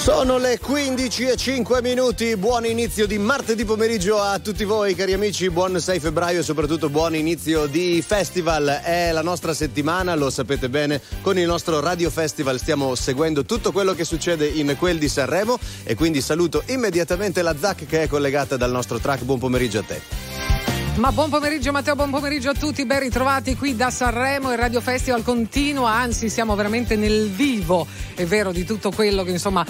Sono le 15 e 5 minuti, buon inizio di martedì pomeriggio a tutti voi cari amici, buon 6 febbraio e soprattutto buon inizio di festival. È la nostra settimana, lo sapete bene, con il nostro Radio Festival stiamo seguendo tutto quello che succede in quel di Sanremo e quindi saluto immediatamente la ZAC che è collegata dal nostro track. Buon pomeriggio a te. Ma buon pomeriggio Matteo, buon pomeriggio a tutti, ben ritrovati qui da Sanremo, il Radio Festival continua, anzi siamo veramente nel vivo, è vero, di tutto quello che insomma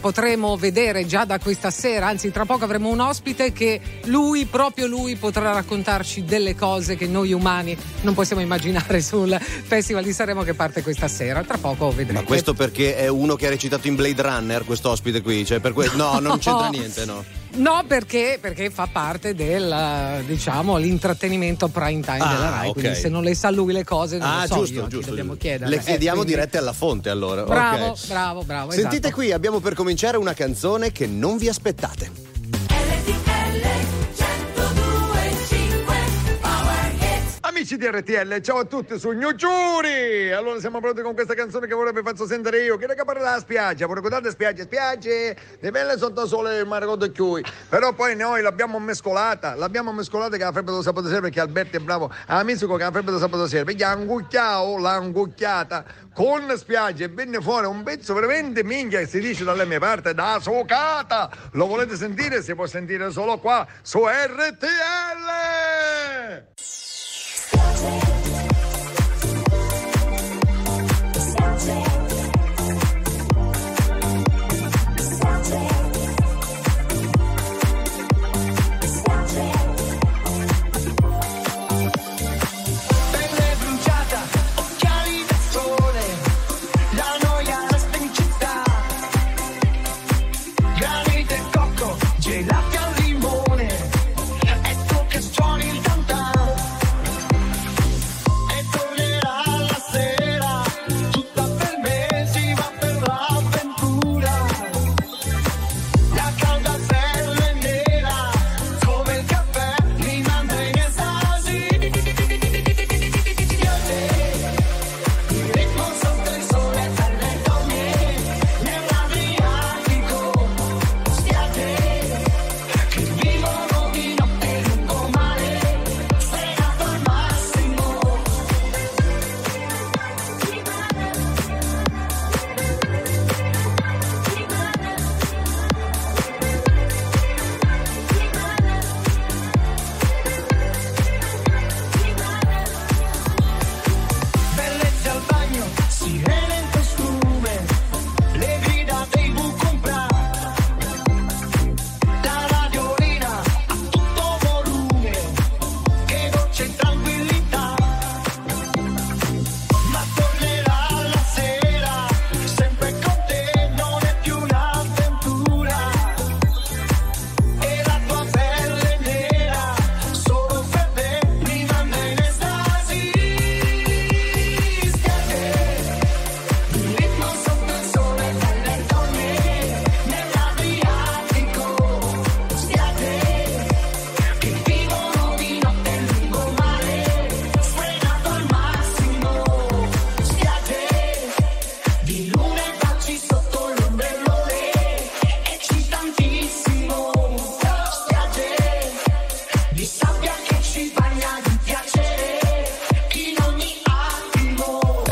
potremo vedere già da questa sera, anzi tra poco avremo un ospite che lui, proprio lui, potrà raccontarci delle cose che noi umani non possiamo immaginare sul Festival di Sanremo che parte questa sera, tra poco vedremo. Ma questo perché è uno che ha recitato in Blade Runner, questo ospite qui, cioè per que- no, non c'entra niente, no. No, perché, perché, fa parte del diciamo l'intrattenimento prime time ah, della Rai. Okay. Quindi se non le sa lui le cose, non ah, lo so giusto, io, giusto. dobbiamo chiedere. Le chiediamo eh, quindi... dirette alla fonte allora. Bravo, okay. bravo, bravo. Sentite esatto. qui, abbiamo per cominciare una canzone che non vi aspettate. Amici di RTL, ciao a tutti su New Giuri! Allora siamo pronti con questa canzone che vorrebbe farci sentire io. Che parla della spiaggia, voi ricordate spiagge, spiagge, le belle sotto sole il mare con chiui. Però poi noi l'abbiamo mescolata, l'abbiamo mescolata che la febbre dello sabato sera perché Alberto è bravo, a musico che la febbre dello sabato sera, perché ha angucchiato, l'ha angucchiata con spiaggia e venne fuori un pezzo veramente minchia che si dice dalle mie parti da socata. Lo volete sentire? Si può sentire solo qua su RTL! Sounds like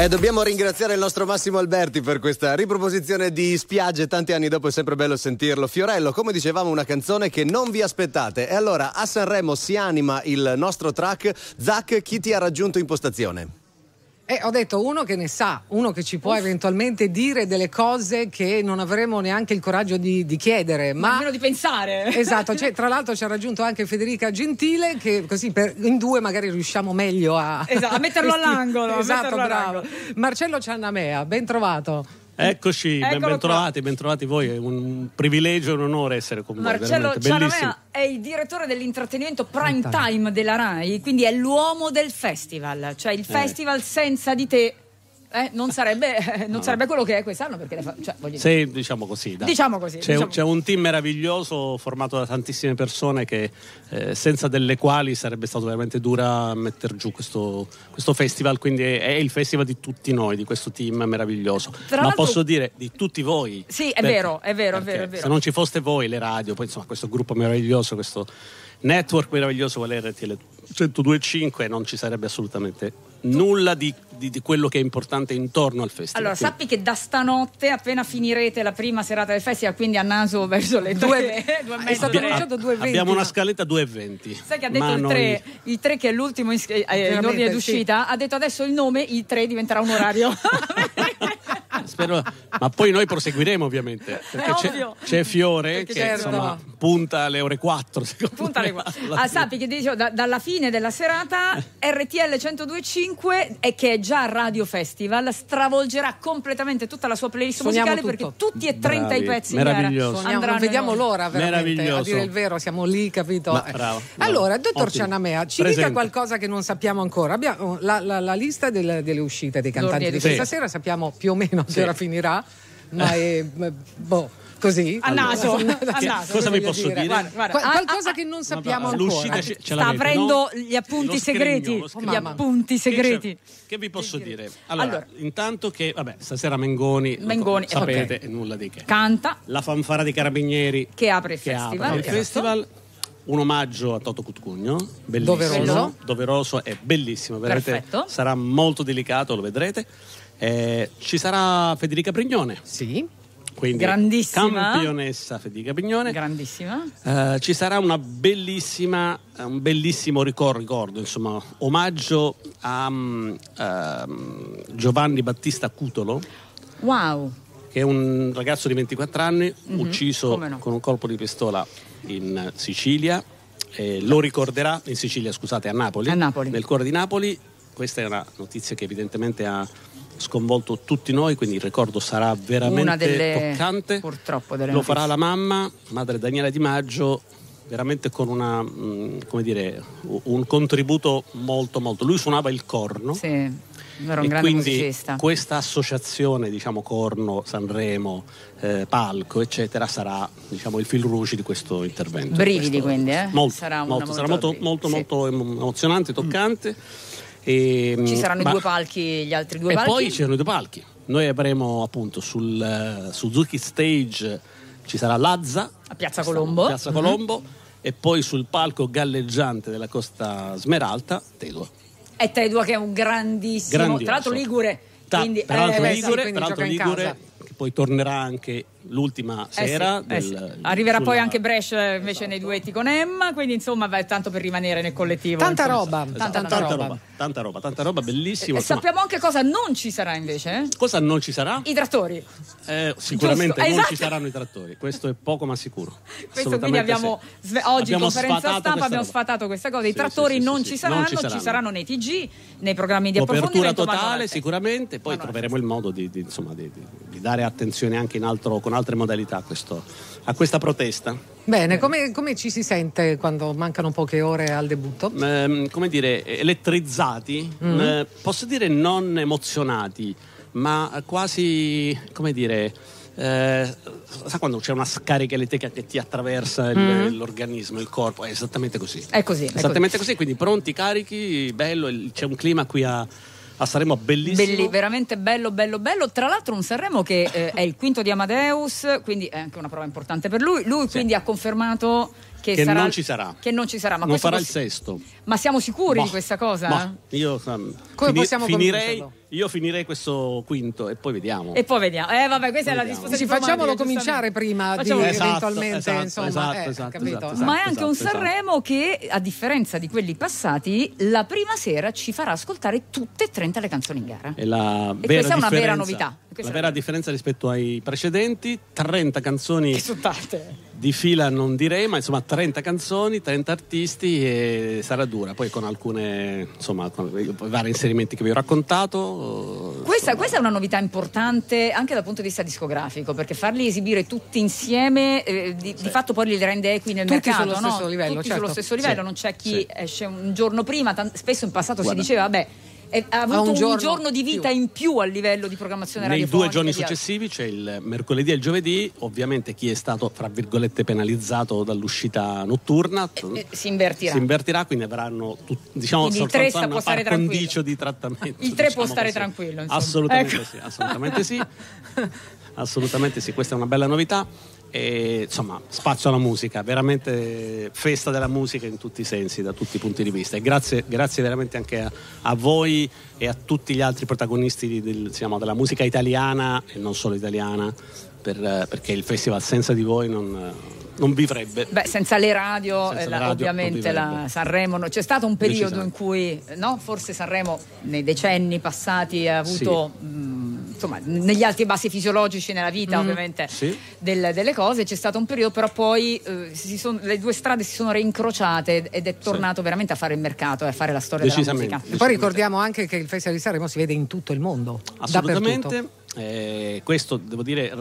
E dobbiamo ringraziare il nostro Massimo Alberti per questa riproposizione di spiagge. Tanti anni dopo è sempre bello sentirlo. Fiorello, come dicevamo, una canzone che non vi aspettate. E allora a Sanremo si anima il nostro track. Zac, chi ti ha raggiunto in postazione? Eh, ho detto uno che ne sa, uno che ci può Uff. eventualmente dire delle cose che non avremo neanche il coraggio di, di chiedere, ma, almeno di pensare. Esatto, cioè, tra l'altro ci ha raggiunto anche Federica Gentile, che così per, in due magari riusciamo meglio a, esatto, a metterlo all'angolo. Esatto, metterlo bravo. All'angolo. Marcello Ciannamea, ben trovato. Eccoci, ben, ben trovati, ben trovati voi, è un privilegio e un onore essere con voi. Marcello Cianamea è il direttore dell'intrattenimento prime time della RAI, quindi è l'uomo del festival, cioè il festival eh. senza di te eh, non, sarebbe, non sarebbe quello che è quest'anno. Perché fa, cioè, sì, diciamo così. Diciamo così c'è, diciamo. c'è, un team meraviglioso formato da tantissime persone che, eh, senza delle quali sarebbe stato veramente dura mettere giù questo, questo festival. Quindi è, è, il festival di tutti noi, di questo team meraviglioso. Tra Ma posso dire di tutti voi. Sì, è perché, vero, è vero, è vero, è vero. Se non ci foste voi, le radio, poi insomma questo gruppo meraviglioso, questo network meraviglioso qual è RTL 102.5 non ci sarebbe assolutamente nulla di, di, di, quello che è importante intorno al festival. Allora, quindi. sappi che da stanotte, appena finirete la prima serata del festival, quindi a naso verso le due, due è stato annunciato 2.20. Abbiamo una scaletta 2.20. Sai che ha detto il 3, noi... il 3 che è l'ultimo in, eh, in ordine d'uscita, sì. ha detto adesso il nome, il 3 diventerà un orario. Spero, ma poi noi proseguiremo ovviamente perché c'è, c'è, Fiore perché che certo. insomma, punta alle ore 4 punta alle 4 ah, sappi che dicevo, da, dalla fine della serata RTL 1025 e che è già Radio Festival stravolgerà completamente tutta la sua playlist Suoniamo musicale tutto. perché tutti e 30 Bravi. i pezzi meraviglioso non vediamo l'ora veramente a dire il vero siamo lì capito ma, bravo, bravo. allora dottor Ottimo. Cianamea ci Presente. dica qualcosa che non sappiamo ancora abbiamo la, la, la lista delle, delle, uscite dei cantanti di questa sera sappiamo più o meno sì. che ora finirà ma è boh così. A naso, allora, a naso cosa vi posso dire, dire? Guarda, guarda. Qu- qualcosa che non sappiamo ancora. ce, ce sta aprendo no? gli appunti segreti. oh, gli appunti segreti. Che, che vi posso dire? Allora, allora, intanto che vabbè stasera Mengoni, Mengoni sapete okay. nulla di che. Canta. La fanfara dei carabinieri. Che apre il che festival, apre il festival. Un omaggio a Toto Cutcugno, bellissimo, doveroso, doveroso e bellissimo, veramente sarà molto delicato, lo vedrete. Eh, ci sarà Federica Prignone. Sì. Quindi, grandissima campionessa Federica Prignone. Grandissima. Eh, ci sarà una bellissima, un bellissimo ricordo, ricordo insomma, omaggio a um, uh, Giovanni Battista Cutolo. Wow. Che è un ragazzo di 24 anni, mm-hmm. ucciso no. con un colpo di pistola in Sicilia. Eh, lo ricorderà in Sicilia, scusate, a Napoli, a Napoli, nel cuore di Napoli. Questa è una notizia che evidentemente ha sconvolto tutti noi, quindi il ricordo sarà veramente delle, toccante. Purtroppo Lo notizie. farà la mamma, madre Daniela Di Maggio, veramente con una, mh, come dire, un contributo molto molto. Lui suonava il corno. Sì. Era un e quindi musicista. questa associazione, diciamo Corno, Sanremo, eh, Palco, eccetera, sarà diciamo, il fil rouge di questo intervento. Brividi questo, quindi, eh? Molto, sarà, molto, sarà molto, molto, sì. molto emozionante, toccante. Mm. E, Ci saranno ma, i due palchi, gli altri due e palchi. E poi ci saranno i due palchi. Noi avremo appunto sul Suzuki Stage ci sarà Lazza a Piazza Colombo, Piazza Colombo mm-hmm. e poi sul palco galleggiante della Costa Smeralda Tedua. E Tedua che è un grandissimo, Grandioso. tra l'altro Ligure. Ta- quindi, peraltro eh, Ligure, sì, peraltro Ligure che poi tornerà anche l'ultima sera. Eh sì, del, eh sì. Arriverà sulla... poi anche Brescia invece esatto. nei duetti con Emma, quindi insomma va tanto per rimanere nel collettivo. Tanta insomma. roba, esatto. tanta, tanta, tanta roba. roba. Tanta roba, tanta roba, bellissimo. E, e sappiamo anche cosa non ci sarà invece? Eh? Cosa non ci sarà? I trattori. Eh, sicuramente Giusto, non esatto. ci saranno i trattori, questo è poco ma sicuro. Questo quindi abbiamo sì. oggi abbiamo in conferenza stampa abbiamo sfatato questa cosa. I sì, trattori sì, non, ci saranno, non, ci saranno, ci saranno nei TG, nei programmi di Copertura approfondimento. totale sicuramente, poi troveremo il modo di, di, insomma, di, di, dare attenzione anche in altro, con altre modalità a, questo, a questa protesta. Bene, come, come, ci si sente quando mancano poche ore al debutto? Eh, come dire, elettrizzati, mm. eh, posso dire non emozionati, ma quasi, come dire, eh, sa quando c'è una scarica elettrica che ti attraversa il, mm. l'organismo, il corpo, è esattamente così. È così. Esattamente è così. così, quindi pronti, carichi, bello, c'è un clima qui a a Sanremo bellissimo. Belli, veramente bello, bello, bello. Tra l'altro un Sanremo che eh, è il quinto di Amadeus, quindi è anche una prova importante per lui. Lui sì. quindi ha confermato che, che sarà, non ci sarà. Che non ci sarà. Ma non farà poss- il sesto. Ma siamo sicuri boh, di questa cosa? Boh, io um, Come fini- possiamo finirei, io finirei questo quinto e poi vediamo. E poi vediamo. Eh vabbè, questa poi è la discussione. Sì, facciamolo cominciare prima Facciamo di esatto, eventualmente esatto, insomma, esatto, eh, esatto, capito? esatto, Ma è anche un esatto. Sanremo che, a differenza di quelli passati, la prima sera ci farà ascoltare tutte e 30 le canzoni in gara. È la E vera questa è una vera novità. Questa La vera differenza rispetto ai precedenti, 30 canzoni di fila non direi, ma insomma 30 canzoni, 30 artisti e sarà dura. Poi con alcune, insomma, con i vari inserimenti che vi ho raccontato. Questa, insomma, questa è una novità importante anche dal punto di vista discografico, perché farli esibire tutti insieme eh, di, di fatto poi li rende equi nel Tutti mercato. sullo no? stesso livello, Tutti certo. sullo stesso livello, Sì. non c'è chi Sì. esce un giorno prima. Tant- spesso in passato Guarda. si diceva, vabbè. E ha avuto un un, giorno giorno, di vita più. in più a livello di programmazione Nei radiofonica. due giorni successivi c'è il mercoledì e il giovedì, ovviamente chi è stato fra virgolette penalizzato dall'uscita notturna Eh, si invertirà. si invertirà, quindi avranno tut- diciamo Quindi il soltanto tre sta- una può stare par tranquillo. condicio di trattamento. Il tre diciamo può stare così. tranquillo, insomma. Assolutamente Ecco. sì, assolutamente sì. Assolutamente sì, questa è una bella novità. E, insomma, spazio alla musica, veramente festa della musica in tutti i sensi, da tutti i punti di vista. E grazie, grazie veramente anche a, a voi e a tutti gli altri protagonisti del- diciamo, della musica italiana e non solo italiana, per, perché il festival senza di voi non, non vivrebbe. Beh, senza le radio, Senza eh, la- radio ovviamente la. Sanremo no- c'è stato un periodo in cui no, forse Sanremo nei decenni passati ha avuto mh, insomma negli alti e bassi fisiologici nella vita ovviamente Sì. del- delle cose c'è stato un periodo però poi eh, si sono- le due strade si sono reincrociate ed è tornato veramente a fare il mercato e a fare la storia della musica E poi ricordiamo anche che il Festival di Sanremo si vede in tutto il mondo. Assolutamente. Eh, questo devo dire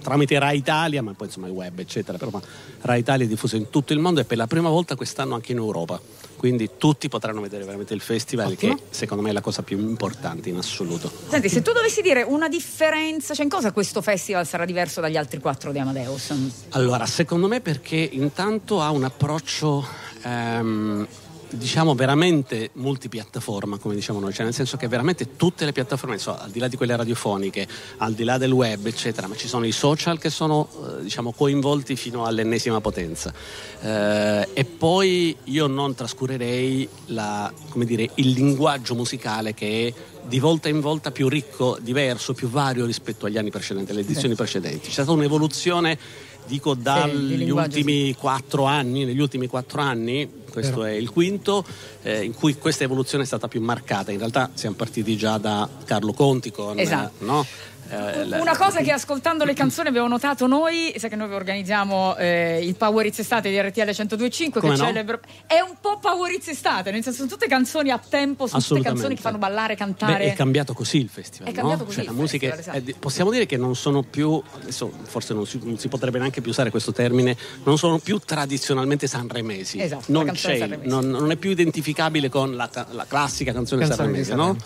tramite Rai Italia, ma poi insomma il web, eccetera. Però ma Rai Italia è diffuso in tutto il mondo e per la prima volta quest'anno anche in Europa. Quindi tutti potranno vedere veramente il festival, Ottimo. che secondo me è la cosa più importante in assoluto. Senti, se tu dovessi dire una differenza, cioè in cosa questo festival sarà diverso dagli altri quattro di Amadeus? Allora, secondo me perché intanto ha un approccio ehm, diciamo veramente multipiattaforma, come diciamo noi, cioè nel senso che veramente tutte le piattaforme, insomma, al di là di quelle radiofoniche, al di là del web, eccetera, ma ci sono i social che sono eh, diciamo coinvolti fino all'ennesima potenza. Eh, e poi io non trascurerei la, come dire, il linguaggio musicale che è di volta in volta più ricco, diverso, più vario rispetto agli anni precedenti, alle edizioni precedenti. C'è stata un'evoluzione, dico, di dagli linguaggio, ultimi quattro anni, negli ultimi quattro anni, questo è il quinto, eh, in cui questa evoluzione è stata più marcata. In realtà siamo partiti già da Carlo Conti con... Esatto. eh, no? Eh, la- Una cosa che ascoltando le canzoni avevo notato noi, sai che noi organizziamo eh, il Power It's Estate di RTL 1025 Come che no? celebra è un po' Power It's Estate, nel senso sono tutte canzoni a tempo, sono tutte canzoni che fanno ballare, cantare. Beh, è cambiato così il festival. È cambiato no? così Cioè, il la musica festival, è- esatto. possiamo dire che non sono più, adesso forse non si, non si potrebbe neanche più usare questo termine, non sono più tradizionalmente sanremesi. Esatto, non sanremese. non, non è più identificabile con la, la classica canzone, Canzone sanremese, no?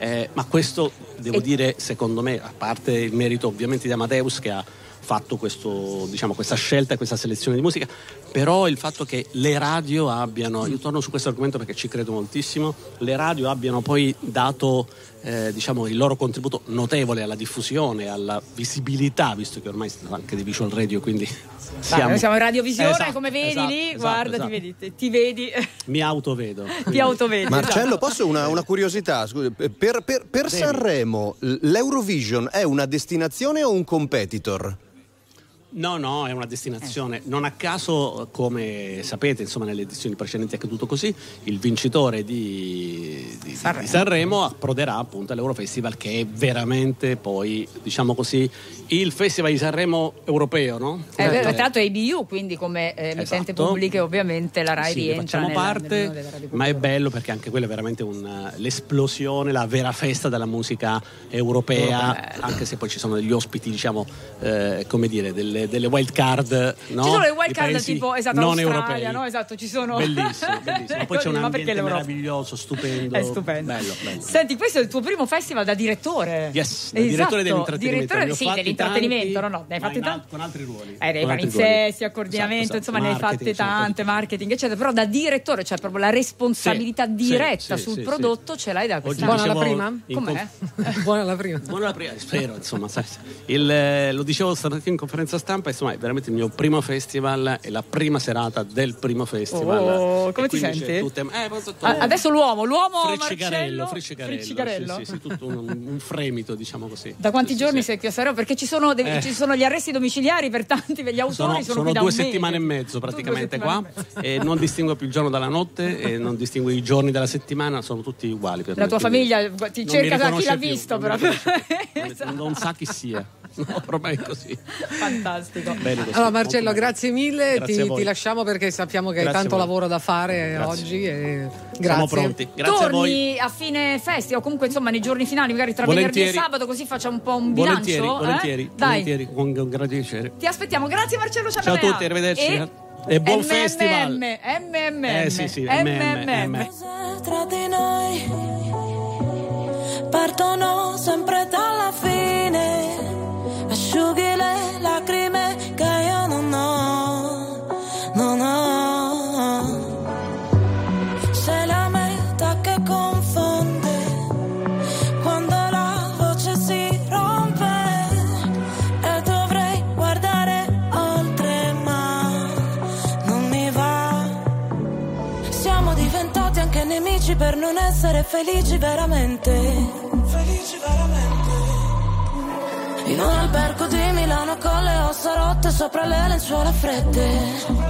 Eh, ma questo devo E- dire, secondo me, a parte il merito ovviamente di Amadeus che ha fatto questo, diciamo, questa scelta e questa selezione di musica, però il fatto che le radio abbiano, io torno su questo argomento perché ci credo moltissimo, le radio abbiano poi dato eh, diciamo, il loro contributo notevole alla diffusione, alla visibilità, visto che ormai siamo anche di visual radio, quindi siamo, siamo in radiovisione, Esatto, come vedi esatto, lì, esatto, guarda, esatto. Ti, vedi, ti, vedi, mi autovedo. ti autovedi. Marcello, esatto. posso una, una curiosità? Scusi, per, per- per Sanremo l'Eurovision è una destinazione o un competitor? No, no, è una destinazione. Non a caso, come sapete, insomma, nelle edizioni precedenti è accaduto così, il vincitore di, di- di Sanremo. Sanremo approderà appunto all'Eurofestival che è veramente poi, diciamo così, il festival di Sanremo europeo, no? Eh, beh, Eh, tra l'altro è IBU, quindi come eh, emittente Esatto. pubblica ovviamente la RAI sì, rientra facciamo nella- parte, radio ma è bello perché anche quella è veramente un- l'esplosione, la vera festa della musica europea, anche se poi ci sono degli ospiti, diciamo, eh, come dire, delle, delle wild card. No? Ci sono le wild card tipo esatto, non Australia, europei. no? Esatto, ci sono Bellissimo, bellissimo. Poi c'è un Ma perché ambiente l'Europa? meraviglioso, stupendo. È stupendo. Bello, bello. Senti, questo è il tuo primo festival da direttore. Yes, da direttore dell'intrattenimento. Direttore, sì, dell'intrattenimento, tanti, no, no, ne hai fatti tanti. con altri ruoli. Eh, altri palinsesti, ruoli. accordiamento, Esatto, insomma, esatto. ne hai fatte tante, marketing, eccetera. Però da direttore, cioè proprio la responsabilità Sì, diretta sì, sul sì, prodotto, ce l'hai da questa. Buona la prima? Com'è? Buona la prima. Buona la prima, spero, insomma, eh, lo dicevo stamattina in conferenza stampa, insomma, è veramente il mio primo festival e la prima serata del primo festival. Oh, come ti senti? tutte- eh, tutto- Ah, adesso l'uomo, l'uomo Friccicarello, Marcello friccicarello, Friccicarello? Sì, sì, sì, tutto un, un fremito, diciamo così. Da quanti Sì, giorni sei qui a Sanremo? Perché ci sono, dei- Eh. ci sono gli arresti domiciliari per tanti, per gli autori Sono, sono, sono due mese. settimane e mezzo praticamente qua e non distingo più il giorno dalla notte e non distingo i giorni della settimana, sono tutti uguali per La me, tua famiglia ti cerca da chi l'ha più, visto, non però. Non- Esatto. Non sa chi sia. No, ormai è così. Fantastico. Così, Allora Marcello, grazie mille, Grazie ti, a ti lasciamo perché sappiamo che hai Grazie tanto a voi. lavoro da fare Grazie. oggi e grazie. Siamo pronti. Grazie a voi. Torni a, fine festival o comunque insomma nei giorni finali, magari tra Volentieri. venerdì e sabato, così facciamo un po' un bilancio. Volentieri, eh? volentieri, Dai, volentieri, con, con grande piacere. ti aspettiamo. Grazie Marcello Ciao a tutti, arrivederci. E, E buon MMM, festival. MMM. Eh, sì, sì, MMM. MMM. Tra di noi? partono sempre dalla fine. Asciughi le lacrime che io non ho, non ho. Sei la meta che confonde quando la voce si rompe e dovrei guardare oltre ma non mi va. Siamo diventati anche nemici per non essere felici veramente. Sopra le lenzuola fredde.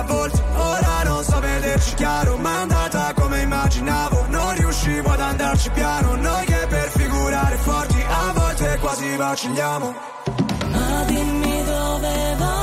centomila volte Ora non so vederci chiaro Ma è andata come immaginavo. Non riuscivo ad andarci piano Noi che per figurare forti A volte quasi vacilliamo. Ma dimmi dove vai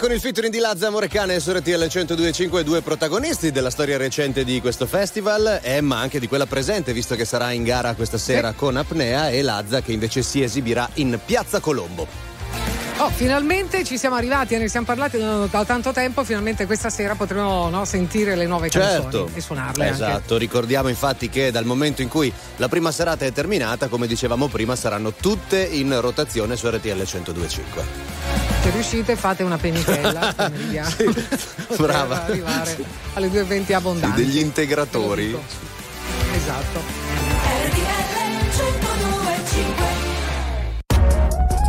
con il featuring di Lazza, Amore Cane su RTL 1025, due protagonisti della storia recente di questo festival. Emma anche di quella presente, visto che sarà in gara questa sera con Apnea, e Lazza che invece si esibirà in Piazza Colombo. Oh, finalmente ci siamo arrivati, ne siamo parlati da, da tanto tempo, finalmente questa sera potremo no, sentire le nuove Certo. canzoni e suonarle anche. Esatto, ricordiamo infatti che dal momento in cui la prima serata è terminata, come dicevamo prima, saranno tutte in rotazione su RTL 1025. Se riuscite fate una penitella, Sì, brava. arrivare alle 2.20 abbondanti. Degli integratori. Esatto.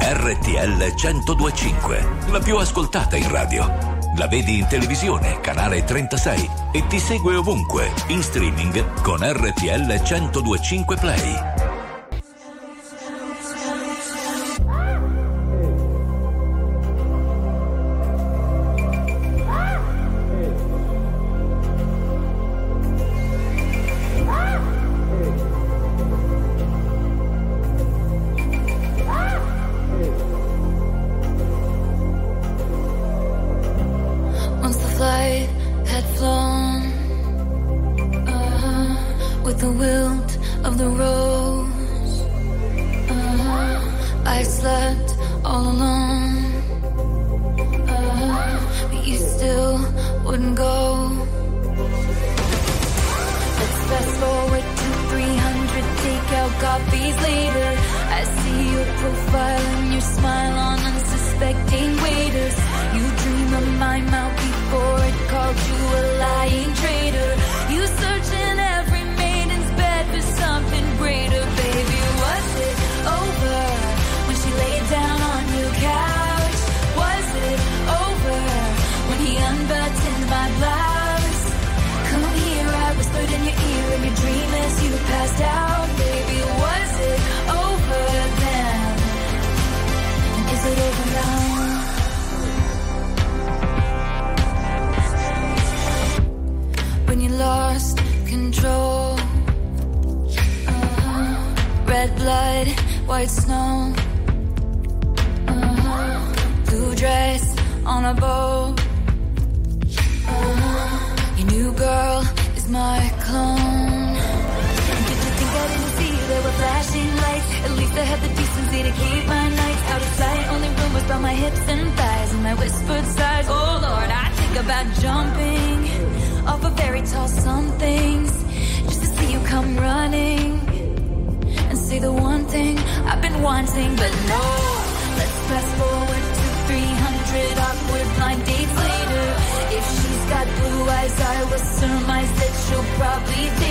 RTL 1025, la più ascoltata in radio. La vedi in televisione, canale 36 e ti segue ovunque, in streaming con RTL 1025 Play. Probably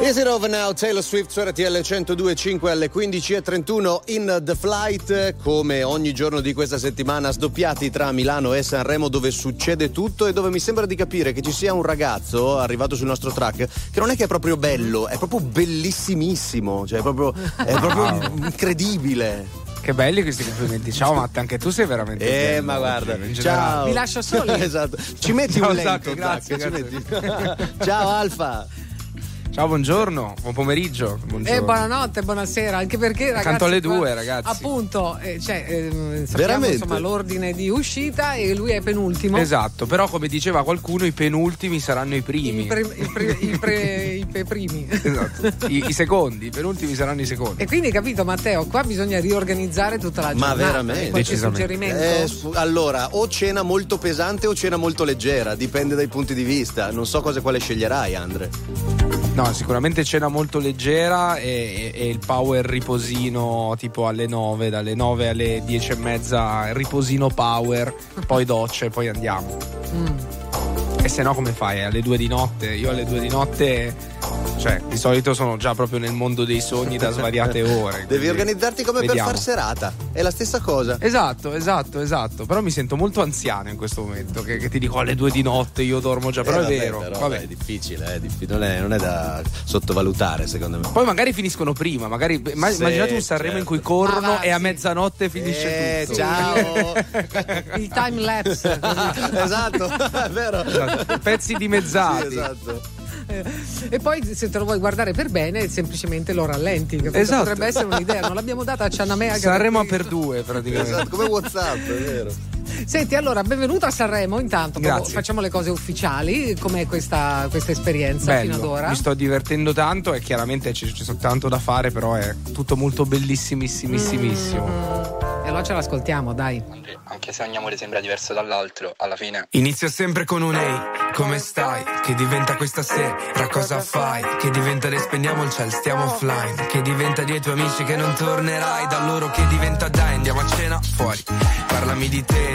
Is it over now? Taylor Swift su RTL 102.5 alle 15.31 in The Flight, come ogni giorno di questa settimana, sdoppiati tra Milano e Sanremo dove succede tutto e dove mi sembra di capire che ci sia un ragazzo arrivato sul nostro track che non è che è proprio bello, è proprio bellissimissimo, cioè è proprio, è proprio incredibile. Che belli questi complimenti. Ciao Matte, anche tu sei veramente Eh, bello, ma guarda, ciao. Vi lascio soli. esatto. Ci metti Ciao, un lento, Zacco, grazie, grazie. metti- ciao Alfa. Ciao, buongiorno, buon pomeriggio. Buongiorno. E buonanotte, buonasera, anche perché ragazzi. Accanto alle due, ragazzi. Appunto, eh, cioè, ehm, sappiamo Veramente? insomma l'ordine di uscita e lui è penultimo. Esatto, però come diceva qualcuno, i penultimi saranno i primi. I, pre- i pre- i pre- i pe- primi. Esatto. I, i secondi, i penultimi saranno i secondi. E quindi capito Matteo, qua bisogna riorganizzare tutta la Ma giornata. veramente? Qualche Decisamente. suggerimento? Eh, su- allora, o cena molto pesante o cena molto leggera, dipende dai punti di vista. Non so cosa quale sceglierai, Andre. No, sicuramente cena molto leggera e, e- e il power riposino tipo alle 9, dalle 9 alle 10 e mezza, riposino power, poi doccia e poi andiamo. E se no come fai? Alle 2 di notte? Io alle 2 di notte, cioè di solito sono già proprio nel mondo dei sogni da svariate ore. Devi organizzarti come vediamo. per far serata. È la stessa cosa. Esatto, esatto, esatto. Però mi sento molto anziano in questo momento. Che, che ti dico alle 2 di notte io dormo già. Però Eh, è vabbè, vero. però, vabbè. È difficile, è diffi- non, è, non è da sottovalutare, secondo me. Poi magari finiscono prima, magari ma- Sì, immaginate un Sanremo certo. in cui corrono Ma va, e a mezzanotte finisce Eh, tutto. ciao. Il time lapse. esatto, è vero. Esatto, Pezzi dimezzati. Sì, esatto. E poi se te lo vuoi guardare per bene, semplicemente lo rallenti. Esatto. Potrebbe essere un'idea. Non l'abbiamo data a Cianamea. per per due praticamente. Esatto, come WhatsApp, è vero. Senti, allora, benvenuto a Sanremo. Intanto facciamo le cose ufficiali. Com'è questa, questa esperienza fino ad Bello, ora? mi sto divertendo tanto e chiaramente ci- c'è soltanto da fare, però è tutto molto bellissimissimissimo. Mm. E allora ce l'ascoltiamo, dai. Anche se ogni amore sembra diverso dall'altro, alla fine Inizia sempre con un ehi, come stai? Che diventa questa sera, cosa fai? Che diventa le spendiamo il ciel, stiamo offline Che diventa dei tuoi amici che non tornerai Da loro che diventa dai, andiamo a cena fuori Parlami di te,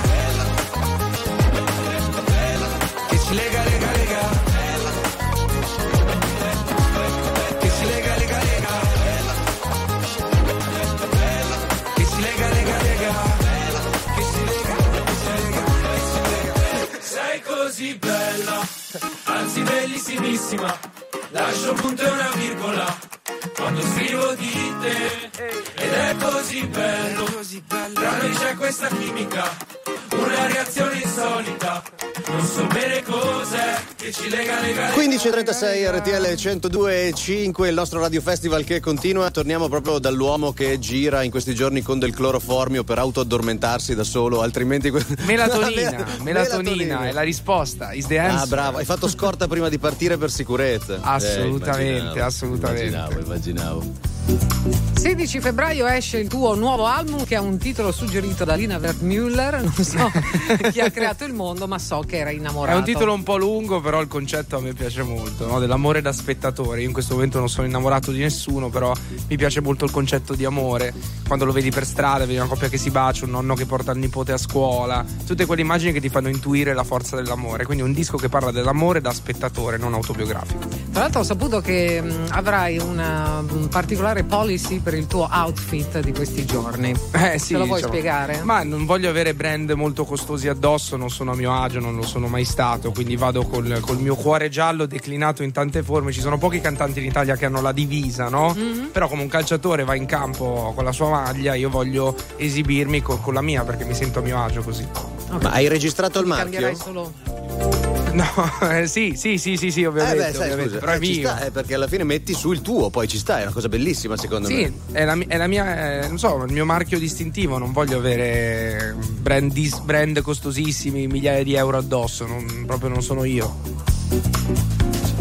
Così bella, anzi bellissimissima. Lascio un punto e una virgola quando scrivo di te. Ed è così bello, tra noi c'è questa chimica, una reazione insolita. Non so bene cos'è che ci lega, lega, lega. 15.36 RTL 102.5 il nostro radio festival che continua torniamo proprio dall'uomo che gira in questi giorni con del cloroformio per autoaddormentarsi da solo altrimenti Melatonina, melatonina è la risposta. Is the ah answer. bravo hai fatto scorta prima di partire per sicurezza Assolutamente, Eh, immaginavo, assolutamente. immaginavo immaginavo 16 febbraio esce il tuo nuovo album che ha un titolo suggerito da Lina Wertmüller. Non so chi ha creato il mondo, ma so che era innamorato. È un titolo un po' lungo, però il concetto a me piace molto, no? dell'amore da spettatore. Io in questo momento non sono innamorato di nessuno, però mi piace molto il concetto di amore. Quando lo vedi per strada, vedi una coppia che si bacia, un nonno che porta il nipote a scuola, tutte quelle immagini che ti fanno intuire la forza dell'amore. Quindi un disco che parla dell'amore da spettatore, non autobiografico. Tra l'altro ho saputo che mh, avrai una mh, particolare policy per il tuo outfit di questi giorni. Eh sì. Ce lo vuoi diciamo. spiegare? Ma non voglio avere brand molto costosi addosso, non sono a mio agio, non lo sono mai stato, quindi vado col, col mio cuore giallo declinato in tante forme. Ci sono pochi cantanti in Italia che hanno la divisa, no? Mhm. Però come un calciatore va in campo con la sua maglia, io voglio esibirmi co- con la mia perché mi sento a mio agio così. ma hai registrato il marchio? cambierai solo. No, eh, sì, sì, sì, sì, sì, Eh ovviamente. beh, sai, ovviamente, scusa, però è eh, mio. sta, eh, perché alla fine metti su il tuo, poi ci sta, è una cosa bellissima secondo Sì, me. è la, mi- è la mia, eh, non so, il mio marchio distintivo. Non voglio avere brand, brand costosissimi, migliaia di euro addosso. non- proprio non sono io.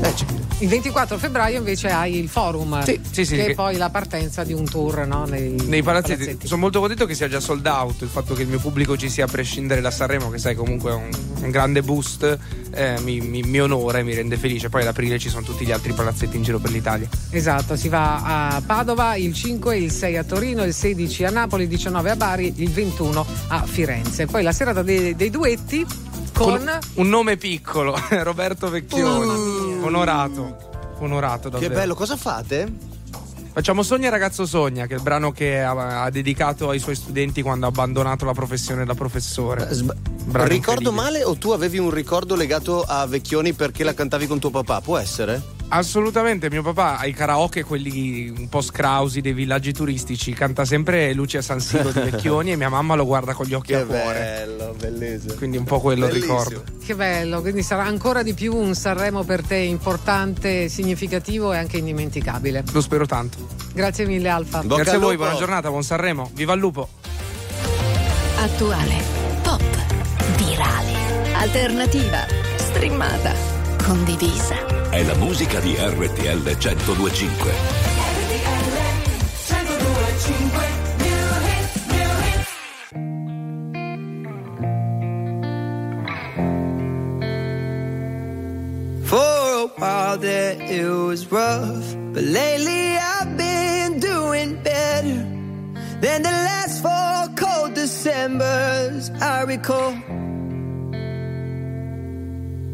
Eh, Il 24 febbraio invece hai il forum, Sì, sì, sì, che è poi la partenza di un tour no? nei, Nei palazzetti. Sono molto contento che sia già sold out. Il fatto che il mio pubblico ci sia a prescindere da Sanremo, che sai comunque è un, un grande boost, eh, mi, mi- mi onora e mi rende felice. Poi ad aprile ci sono tutti gli altri palazzetti in giro per l'Italia. Esatto, si va a Padova il 5 e il 6 a Torino, il 16 a Napoli, il 19 a Bari, il 21 a Firenze. Poi la serata dei, dei duetti con... un nome piccolo, Roberto Vecchioni. Onorato. Onorato Che davvero. bello, cosa fate? Facciamo Sogna ragazzo sogna, che è il brano che ha, ha dedicato ai suoi studenti quando ha abbandonato la professione da professore. Sba- Brano ricordo male o tu avevi un ricordo legato a Vecchioni perché la cantavi con tuo papà? Può essere? Assolutamente, mio papà ai karaoke, quelli un po' scrausi dei villaggi turistici, canta sempre Luce a San Siro di Vecchioni e mia mamma lo guarda con gli occhi a cuore. bello, bellissimo. Quindi un po' quello Bellissimo. ricordo. Che bello, quindi sarà ancora di più un Sanremo per te importante, significativo e anche indimenticabile. Lo spero tanto. Grazie mille Alfa. Bocca Grazie a voi, buona giornata, buon Sanremo. Viva il lupo! Attuale, pop, virale, alternativa, streamata, condivisa è la musica di RTL 1025. For a while there it was rough, but lately I've been doing better than the last four cold Decembers I recall.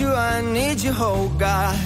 you, I need you, oh God.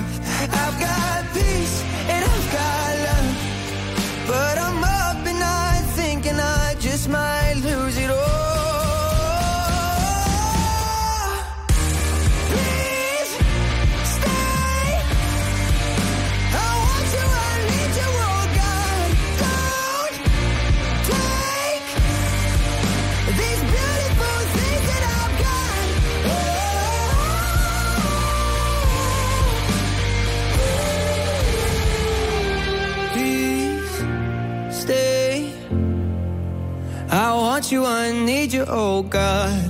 Oh God.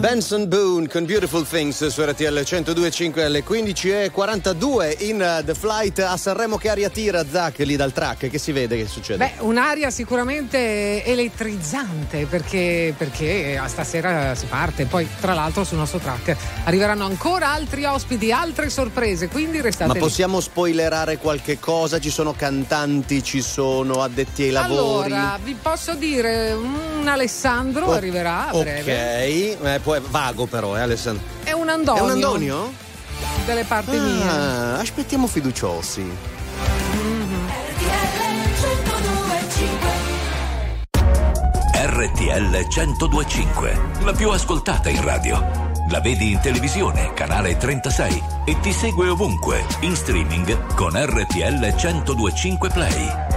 Benson Boone con Beautiful Things su RTL 102.5 alle 15.42 in uh, The Flight a Sanremo che aria tira Zac lì dal track che si vede che succede Beh, un'aria sicuramente elettrizzante perché, perché a stasera si parte. Poi, tra l'altro, sul nostro track arriveranno ancora altri ospiti, altre sorprese. Quindi restate ma lì. possiamo spoilerare qualche cosa? Ci sono cantanti, ci sono addetti ai lavori. Allora, vi posso dire un Alessandro Oh, arriverà a ok, breve. eh, poi vago però, eh, Alessandro. È un Andonio. È un Andonio? Delle parti mie. Ah, aspettiamo fiduciosi. RTL 1025, la più ascoltata in radio. La vedi in televisione, canale 36 e ti segue ovunque, in streaming con RTL 1025 Play.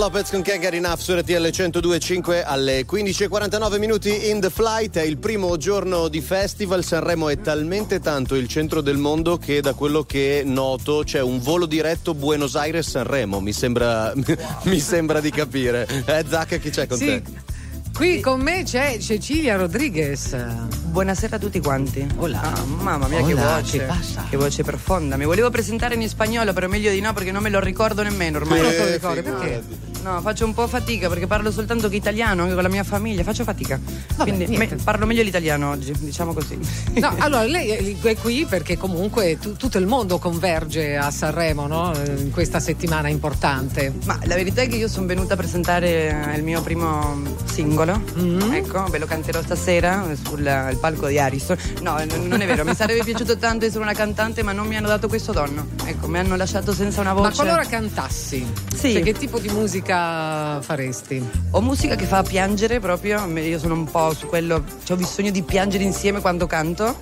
Lopez con Can't Get Enough su RTL 102.5 alle 15.49 minuti in The Flight. È il primo giorno di festival. Sanremo è talmente tanto il centro del mondo che da quello che noto c'è un volo diretto Buenos Aires-Sanremo. Mi sembra, mi sembra di capire. Eh, Zacca, chi c'è con Sì. te? Qui con me c'è Cecilia Rodriguez. Buonasera a tutti quanti. Hola. Ah, mamma mia, che Hola, voce. che passa? Che voce profonda. Mi volevo presentare in spagnolo, però meglio di no perché non me lo ricordo nemmeno ormai. Eh, Non lo figurati. perché? No, faccio un po' fatica perché parlo soltanto che italiano, anche con la mia famiglia, faccio fatica. Quindi niente. me- parlo meglio l'italiano oggi, diciamo così. No, allora lei è qui perché comunque tu- tutto il mondo converge a Sanremo, no? In questa settimana importante. Ma la verità è che io sono venuta a presentare il mio primo singolo. Mm-hmm. Ecco, ve lo canterò stasera sul il palco di Ariston. No, n- non è vero, mi sarebbe piaciuto tanto essere una cantante, ma non mi hanno dato questo dono. Ecco, mi hanno lasciato senza una voce. Ma qualora cantassi, Sì. cioè, che tipo di musica faresti? Ho musica che fa piangere proprio, io sono un po' su quello, cioè ho bisogno di piangere insieme quando canto,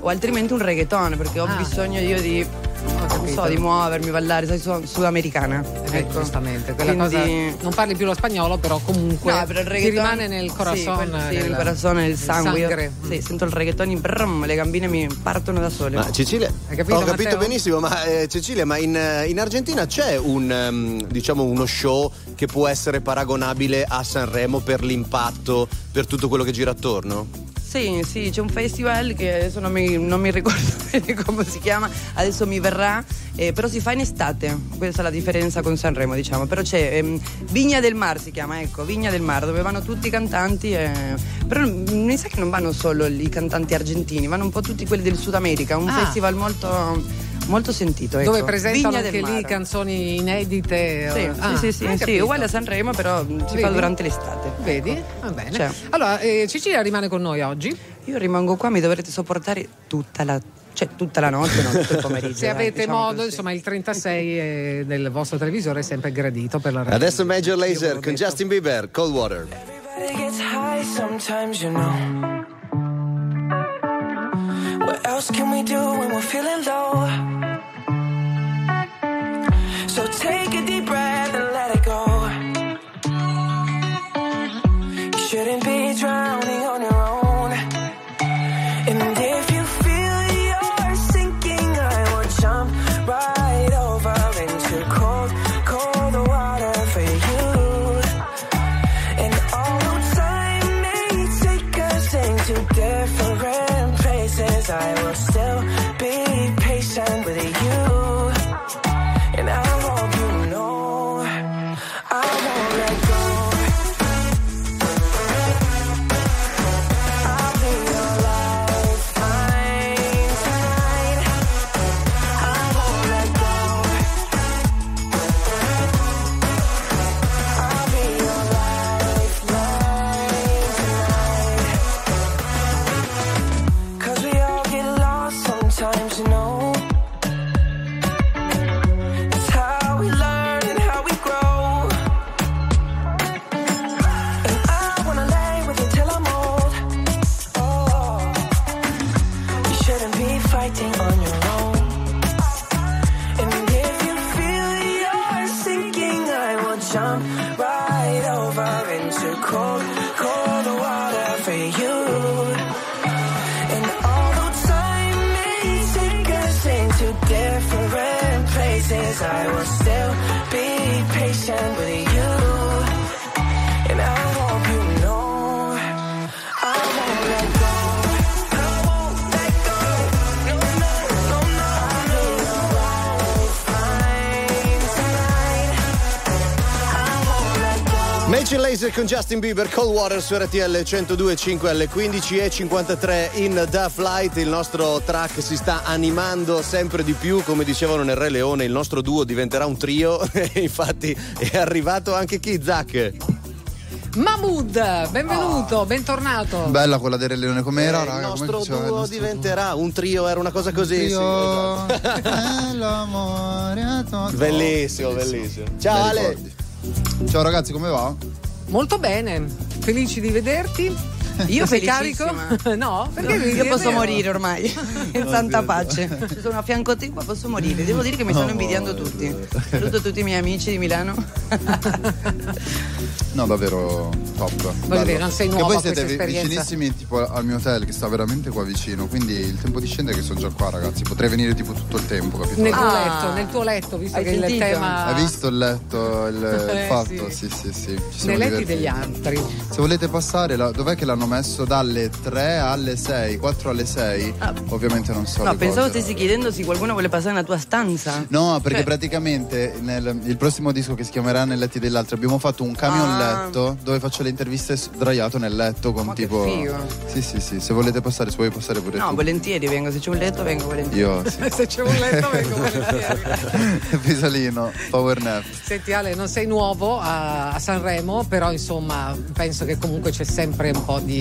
o altrimenti un reggaeton, perché ho Ah. bisogno io di, non capito. so, di muovermi, ballare, sai, sono sudamericana. Eh, ecco. giustamente, quella Quindi- cosa non parli più lo spagnolo, però comunque No, però il ti rimane nel corazon. Sì, quel- sì, nel- corazon, nel sangue. Io- sangre. sì, sento il reggaeton, in brum, le gambine mi partono da sole. Ma Cecilia, Hai capito, ho capito Matteo? benissimo, ma eh, Cecilia, ma in, eh, in Argentina c'è un ehm, diciamo uno show che può essere paragonabile a Sanremo per l'impatto, per tutto quello che gira attorno? Sì, sì, c'è un festival che adesso non mi, non mi ricordo bene come si chiama, adesso mi verrà, eh, però si fa in estate, questa è la differenza con Sanremo diciamo, però c'è ehm, Vigna del Mar si chiama, ecco, Vigna del Mar, dove vanno tutti i cantanti, eh, però mi sa che non vanno solo i cantanti argentini, vanno un po' tutti quelli del Sud America, un Ah. festival molto, molto sentito. Ecco. Dove presentano Vigna anche lì canzoni inedite. Sì, Ah, sì, sì, sì, uguale a Sanremo, però si fa durante l'estate. Vedi? Va bene. Cioè. Allora, eh, Cecilia rimane con noi oggi. Io rimango qua, mi dovrete sopportare tutta la, cioè, tutta la notte, no, tutto il pomeriggio. Se dai, avete diciamo modo, così. insomma, il 36 eh, del vostro televisore è sempre gradito per la radio. Adesso Major Laser con Justin Bieber, Cold Water. Everybody gets high sometimes, you know. What else can we do when we're feeling low? So take Laser con Justin Bieber, Cold Water su RTL 102.5 alle 15.53 in Da Flight. Il nostro track si sta animando sempre di più. Come dicevano nel Re Leone, il nostro duo diventerà un trio. E infatti è arrivato anche chi, Zach? Mahmood, benvenuto, bentornato. Bella quella del Re Leone com'era, Eh, raga? il Come nostro il duo nostro diventerà un trio, era una cosa così. sì, Trio esatto. Bellissimo, No, bellissimo. Ciao Ale. Ciao ragazzi, come va? Molto bene, felici di vederti. Io sei carico? no, perché Io è posso vero. morire ormai, in santa pace. Sono a fianco a te, ma posso morire. Devo dire che mi stanno invidiando tutti. Saluto tutti i miei amici di Milano. No, davvero top. Bello. dire, non sei Che nuova poi a siete vicinissimi tipo al mio hotel che sta veramente qua vicino, quindi il tempo di scendere che sono già qua, ragazzi. Potrei venire tipo tutto il tempo, capito? Nel tuo Ah. letto, nel tuo letto, visto che il sentito? tema. Hai visto il letto, il, il Eh, fatto? sì. Sì, sì, sì. Ci Nei letti divertiti. degli altri. Se volete passare, la- dov'è che l'hanno messo? Dalle 3 alle 6, 4 alle 6? Ovviamente non so. No, pensavo cose, stessi chiedendo se qualcuno vuole passare nella tua stanza. No, perché Cioè- praticamente nel il prossimo disco che si chiamerà Nei letti dell'altro abbiamo fatto un camion Ah. letto dove faccio le interviste sdraiato nel letto con Ma che tipo. figo. Sì, sì, sì. Se volete passare, se vuoi passare pure No, tu. volentieri vengo, se c'è un letto vengo volentieri. Io sì. Se c'è un letto vengo volentieri. Pisolino, power nap. Senti Ale, non sei nuovo a, a Sanremo, però insomma penso che comunque c'è sempre un po' di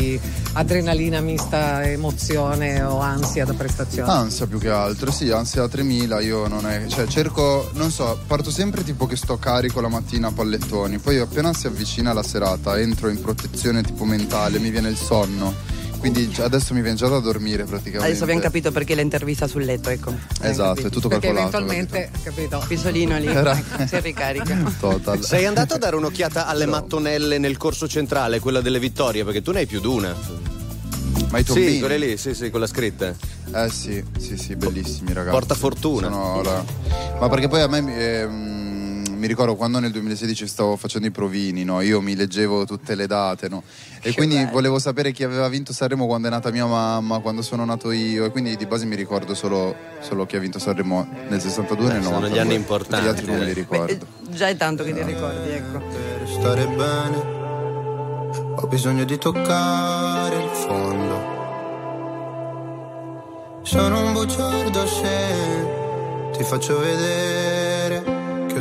adrenalina mista, emozione o ansia da prestazione. Ansia più che altro, sì, ansia 3000, io non è. Cioè, cerco, non so, parto sempre tipo che sto carico la mattina a pallettoni, poi appena si avvicina la serata entro in protezione tipo mentale, mi viene il sonno. Quindi adesso mi viene già da dormire praticamente. Adesso abbiamo capito perché l'intervista sul letto, ecco. Esatto, è tutto Perché calcolato. eventualmente, capito? Pisolino lì, Era- ecco, si ricarica. Total. Sei andato a dare un'occhiata alle mattonelle nel corso centrale, quella delle vittorie, perché tu ne hai più di una. Ma i Sì, tombini? quelle lì, sì, sì, con la scritta. Eh sì, sì, sì, bellissimi ragazzi. Porta fortuna. Sono la- Ma perché poi a me ehm, mi ricordo quando nel 2016 stavo facendo i provini, no? Io mi leggevo tutte le date, no? E quindi volevo sapere chi aveva vinto Sanremo quando è nata mia mamma, quando sono nato io. E quindi di base mi ricordo solo, solo chi ha vinto Sanremo nel 62 e nel sono 92. gli anni importanti, Gli altri non li eh. ricordo. Già è tanto che ti ricordi, ecco. per stare bene ho bisogno di toccare il fondo. Sono un bugiardo se ti faccio vedere che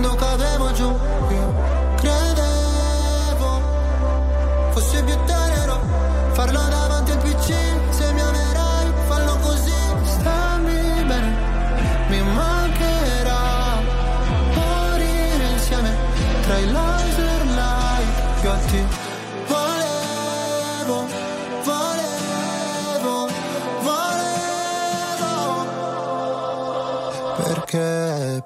quando cadevo giù.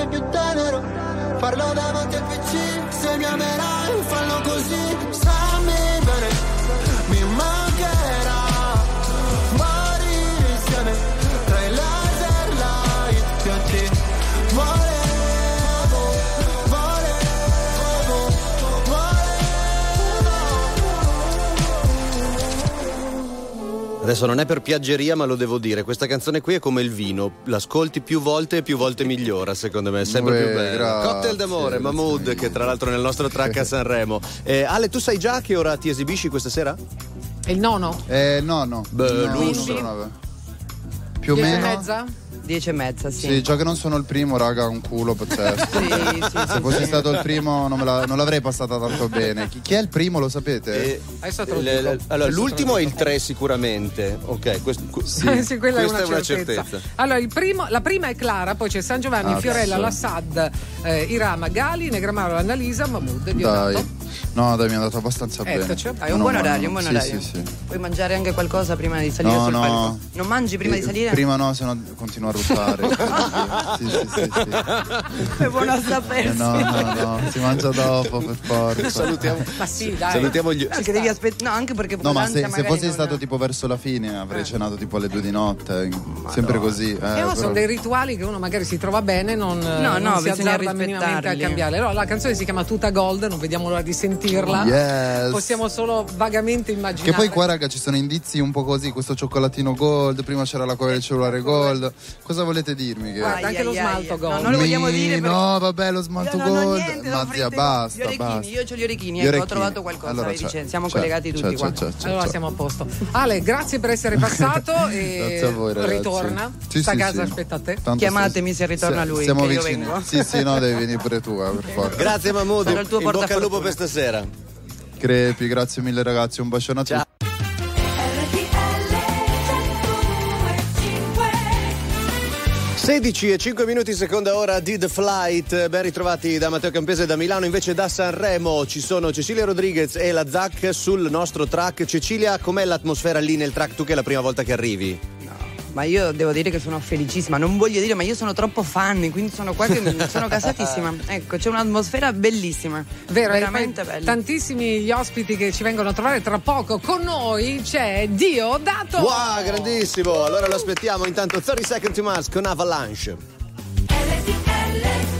c'è più tenero. Farlo davanti al PC Se mi amerai fallo così. Stammi Adesso non è per piaggeria, ma lo devo dire. Questa canzone qui è come il vino. L'ascolti più volte e più volte migliora, secondo me. È sempre Uè, più bello. grazie, Cocktail d'amore, Mahmood, che tra l'altro è nel nostro track a Sanremo. Eh, Ale, tu sai già che ora ti esibisci questa sera? È il nono? Eh, no, no. Beh, No, Più o meno. e mezza? Dieci e mezza, sì. Sì, già che non sono il primo, raga, un culo pazzesco. Se fossi stato il primo non, me la- non l'avrei passata tanto bene. Chi, chi è il primo, lo sapete? Il- dico. il- allora, l'ultimo è il 3 sicuramente. Ok, questo, cu- Sì, quella questa è una, certezza. Allora, il primo- la prima è Clara, poi c'è San Giovanni, Ah, Fiorella, sì. Lassad, eh, Irama, Gali, Negramaro, Annalisa, Mahmood e Dai. No, dai, mi è andato abbastanza Eccoci. bene. Dai, un No, buon orario, un buon Sì, orario. Sì, sì. Puoi mangiare anche qualcosa prima di salire No, sul no. palco? Non mangi prima di Eh, salire? Prima no, se no continuo a ruttare. sì, sì, sì, sì. È buono a Eh, sapersi. no, no, no, si mangia dopo per forza. Salutiamo. Ma sì, dai. Salutiamo gli. Perché devi aspettare. No, anche perché No, ma se, se fossi non- stato tipo verso la fine avrei cenato tipo alle due di notte. Sempre così. Eh, Eh, però- sono dei rituali che uno magari si trova bene, non, No, non no, si azzarda minimamente a cambiare. Allora, la canzone si chiama Tuta Gold, non vediamo l'ora di sentirla. Yes. Possiamo solo vagamente immaginare. Che poi qua raga ci sono indizi un po' così, questo cioccolatino gold, prima c'era la cover del cellulare gold. Cosa volete dirmi? Che... Guarda, anche lo smalto gold. No, non lo vogliamo Mi- dire perché- No, vabbè, lo smalto ho gold. niente da Ma zia, offrire. Gli basta, basta. io ho gli orecchini, Gli ecco, ho orecchini. trovato qualcosa, Allora c'è, c'è, siamo c'è, collegati c'è, tutti c'è, qua. c'è, c'è, Allora c'è. siamo a posto. Ale, grazie per essere passato e Grazie a voi, ragazzi. ritorna. Sì, Sta a sì, casa, sì. aspetta a te. Tanto Chiamatemi se ritorna lui, Siamo che io vicini. vengo. Sì, sì, no, devi venire pure tu, eh, per forza. Grazie Mahmood, Sarà il tuo in bocca al lupo portafortuna. per stasera. Crepi, grazie mille ragazzi, un bacione a tutti. 16 e 5 minuti, seconda ora di The Flight. Ben ritrovati da Matteo Campese da Milano. Invece da Sanremo ci sono Cecilia Rodriguez e la Zac sul nostro track. Cecilia, com'è l'atmosfera lì nel track? Tu che è la prima volta che arrivi? Ma io devo dire che sono felicissima, non voglio dire, ma io sono troppo fan, quindi sono qua che sono gasatissima. Ecco, c'è un'atmosfera bellissima. Vero, veramente bella. Tantissimi gli ospiti che ci vengono a trovare tra poco. Con noi c'è Dio Dato. Wow, grandissimo! Allora lo aspettiamo. Intanto 30 Second to Mars con Avalanche. Time,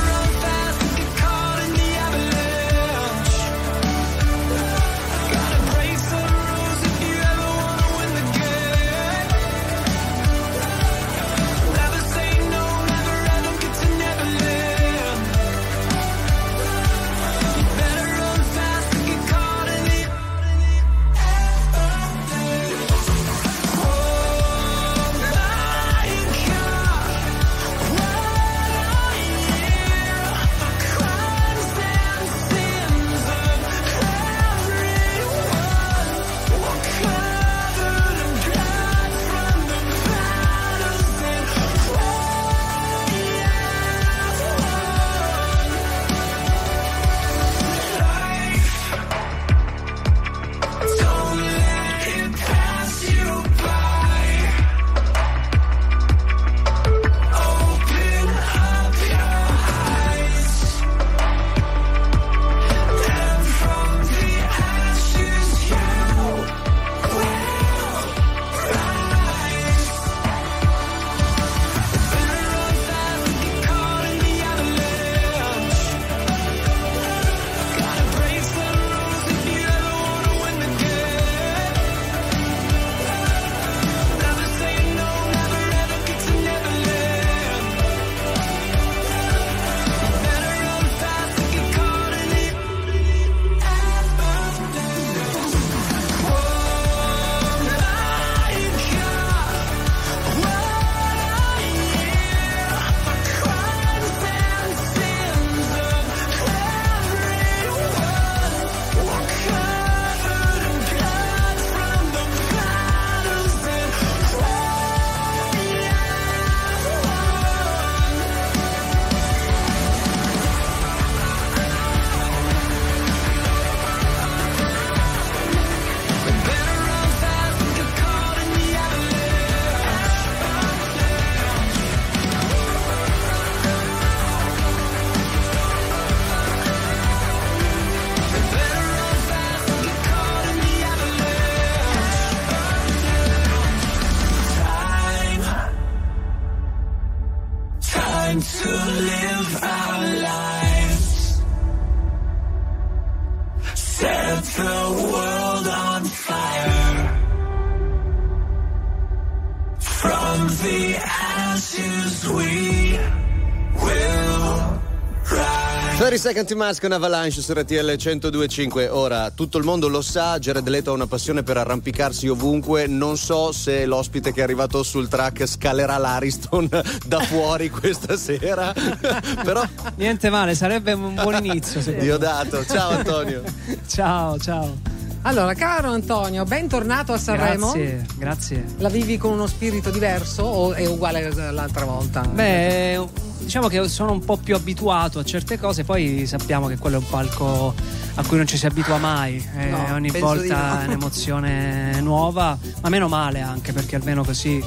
Second to Mask con Avalanche su RTL 1025. Ora, tutto il mondo lo sa, Jared Leto ha una passione per arrampicarsi ovunque. Non so se l'ospite che è arrivato sul track scalerà l'Ariston da fuori questa sera. Però Niente male, sarebbe un buon inizio. Diodato. Ciao Antonio. ciao, ciao. Allora, caro Antonio, bentornato a Sanremo. Grazie, grazie. La vivi con uno spirito diverso o è uguale all'altra volta? Beh, diciamo che sono un po' più abituato a certe cose, poi sappiamo che quello è un palco a cui non ci si abitua mai. eh, No, ogni volta no. è un'emozione nuova, ma meno male anche perché almeno così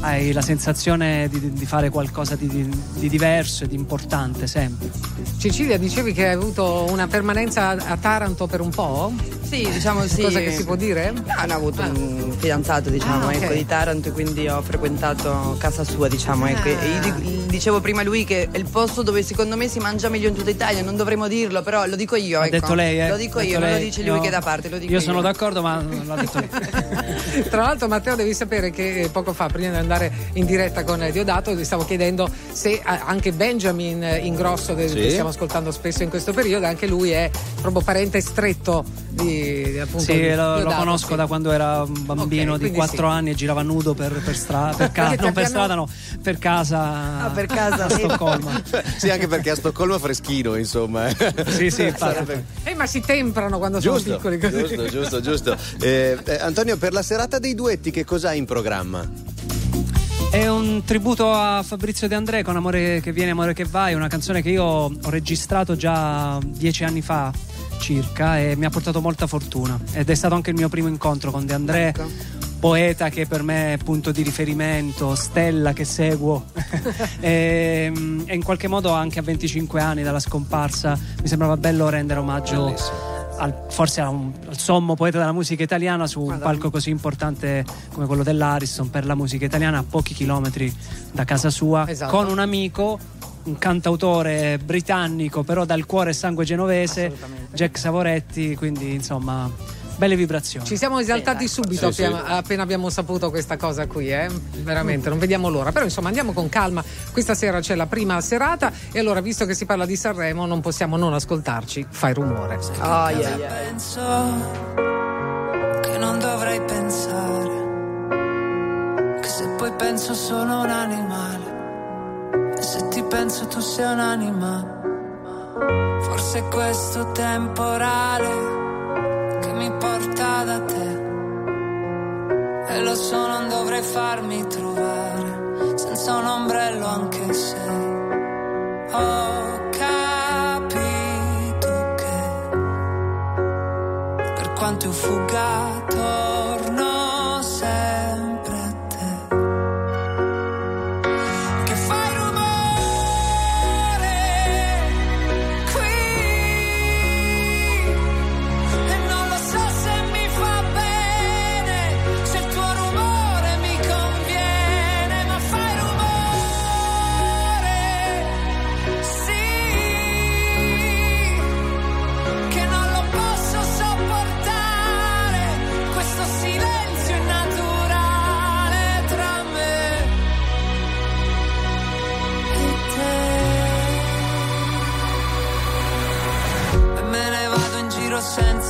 hai la sensazione di, di fare qualcosa di, di- di diverso e di importante sempre. Cecilia, dicevi che hai avuto una permanenza a Taranto per un po'? Sì, diciamo sì. Cosa che si può dire? Hanno avuto un fidanzato, diciamo, Ah, ok. ecco, di Taranto e quindi ho frequentato casa sua, diciamo, ecco. Ah. E io di- dicevo prima a lui che è il posto dove secondo me si mangia meglio in tutta Italia, non dovremmo dirlo, però lo dico io, Ha ecco. detto lei, eh? Lo dico io, non lo lei. dice lui Io- che è da parte, lo dico Io io. sono d'accordo, ma l'ha detto lei. Tra l'altro, Matteo, devi sapere che poco fa, prima di andare in diretta con Diodato, ti stavo chiedendo se eh, anche Benjamin Ingrosso, del- Sì. che stiamo ascoltando spesso in questo periodo, anche lui è proprio parente stretto di, di, appunto, Sì, di lo, lo conosco sì. da quando era un bambino Ok, di quindi 4 sì. anni e girava nudo per, per, stra- per casa, Perché non per strada, no, per casa, Ah, per casa, a. Stoccolma. Sì, anche perché a Stoccolma è freschino, insomma. eh. Sì, sì, Eh, ma si temprano quando Giusto, sono piccoli così. giusto, giusto, giusto. Eh, eh, Antonio, per la serata dei duetti, che cosa hai in programma? È un tributo a Fabrizio De André con Amore che viene, Amore che vai, una canzone che io ho registrato già dieci anni fa circa e mi ha portato molta fortuna ed è stato anche il mio primo incontro con De André. Ecco. Poeta che per me è punto di riferimento, stella che seguo e, e in qualche modo anche a 25 anni dalla scomparsa mi sembrava bello rendere omaggio al- forse un- al sommo poeta della musica italiana su un palco così importante come quello dell'Ariston per la musica italiana a pochi chilometri da casa sua Esatto. con un amico un cantautore britannico però dal cuore e sangue genovese Jack Savoretti quindi insomma belle vibrazioni Ci siamo esaltati subito Sì, appena, appena abbiamo saputo questa cosa qui, eh? Veramente, non vediamo l'ora. Però insomma andiamo con calma. Questa sera c'è la prima serata e allora, visto che si parla di Sanremo, non possiamo non ascoltarci. Fai rumore. Ah, yeah, yeah. Penso che non dovrei pensare, che se poi penso sono un animale, e se ti penso tu sei un'anima, forse questo temporale mi porta da te, e lo so non dovrei farmi trovare, senza un ombrello anche se ho capito che per quanto io fugga torno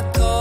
fugga torno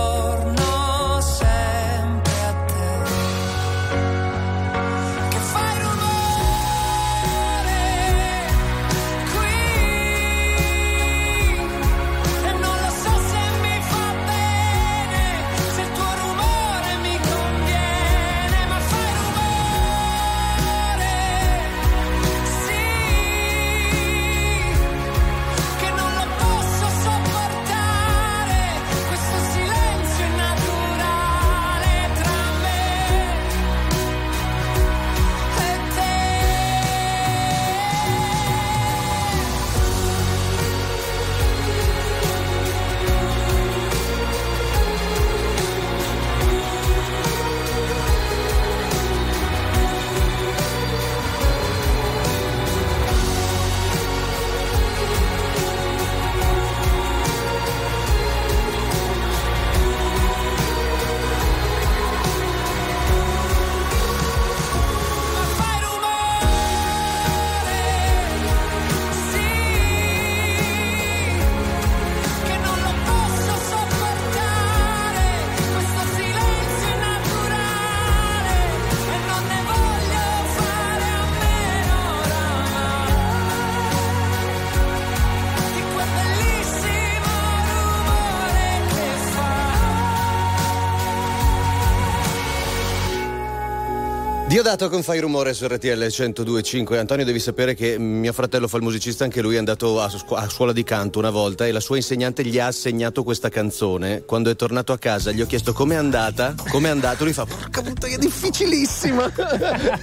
Diodato con Fai Rumore su RTL 102.5. Antonio, devi sapere che mio fratello fa il musicista, anche lui è andato a, scu- a scuola di canto una volta e la sua insegnante gli ha assegnato questa canzone. Quando è tornato a casa gli ho chiesto com'è andata, com'è andato, lui fa porca puttana, è difficilissima.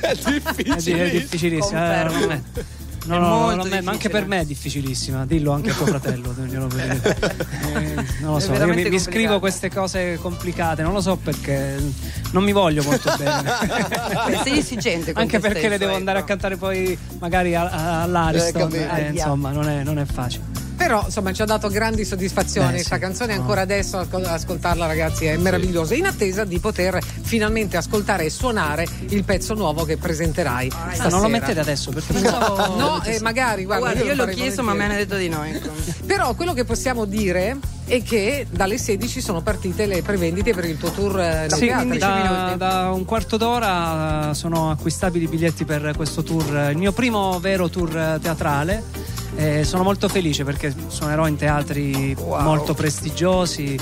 è difficilissima. È difficilissima. eh, Confermo. No, no, non è- ma anche per me è difficilissima, dillo anche a tuo fratello. Eh, non lo so, io mi, mi scrivo queste cose complicate, non lo so perché non mi voglio molto bene. Sei esigente con anche perché le devo ecco. andare a cantare poi magari all'Ariston, Eh, eh, insomma non è, non è facile. Però insomma ci ha dato grandi soddisfazioni questa sì. canzone No. ancora adesso ascol- ascoltarla ragazzi è meravigliosa in attesa di poter finalmente ascoltare e suonare il pezzo nuovo che presenterai Ah, stasera. non lo mettete adesso perché pensavo No, eh, magari guarda, Guarda, io lo l'ho chiesto, ma mi hanno volentieri. detto di no. ecco. Però quello che possiamo dire è che dalle 16 sono partite le prevendite per il tuo tour eh, Sì, da, da un quarto d'ora eh, sono acquistabili i biglietti per questo tour, eh, il mio primo vero tour eh, teatrale. Eh, sono molto felice perché suonerò in teatri molto prestigiosi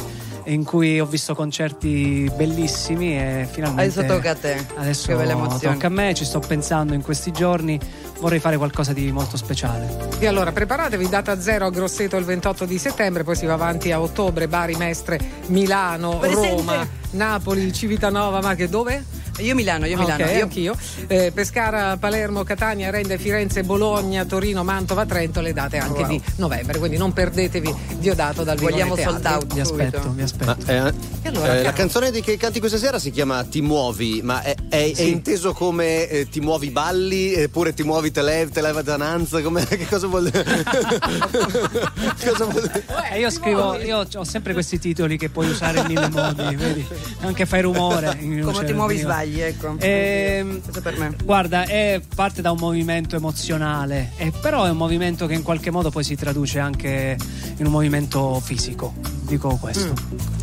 e in cui ho visto concerti bellissimi e finalmente Adesso tocca a te. adesso Che bella emozione. tocca a me, ci sto pensando in questi giorni, vorrei fare qualcosa di molto speciale. E allora preparatevi, data zero a Grosseto il 28 di settembre, poi si va avanti a ottobre, Bari, Mestre, Milano, Presente. Roma, Napoli, Civitanova, ma che dove? Io Milano, io Milano. Ok, io... anch'io. Eh, Pescara, Palermo, Catania, Rende, Firenze, Bologna, Torino, Mantova, Trento, le date anche Wow. di novembre, quindi non perdetevi Diodato dal Vogliamo sold out. Vi Subito. aspetto, vi aspetto. Ma, eh, allora, eh, la canzone di che canti questa sera si chiama Ti muovi, ma è, è- è inteso come eh, ti muovi balli eppure ti muovi te levi, te leva dananza? Come, che cosa vuol dire? cosa vuol dire? Eh, io scrivo, io ho sempre questi titoli che puoi usare in mille modi, vedi? Anche fai rumore. Come ti muovi veniva- sbagli, ecco. Ehm, Questo per me. Guarda, è parte da un movimento emozionale, e però è un movimento che in qualche modo poi si traduce anche in un movimento fisico. Dico questo.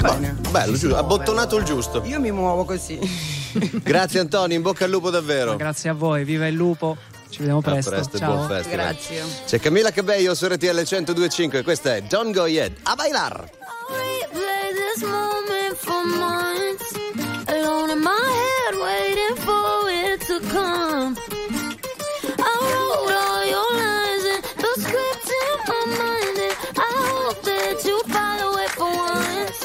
Bene. Bello, giusto, abbottonato il giusto. Io mi muovo così. Grazie Antonio, in bocca al lupo davvero. Grazie a voi, viva il lupo. Ci vediamo A presto. presto e Ciao. buon festival. Grazie. C'è Camilla Cabello su RTL 102.5 questa è Don't Go Yet. A bailar! replay Alone in my head, waiting for it to come. I wrote all your lines and the script in my mind, and I hope that you follow it for once.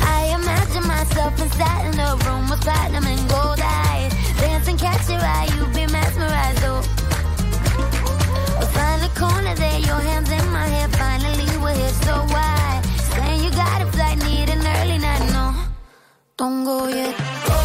I imagine myself inside in a room with platinum Don't go yet.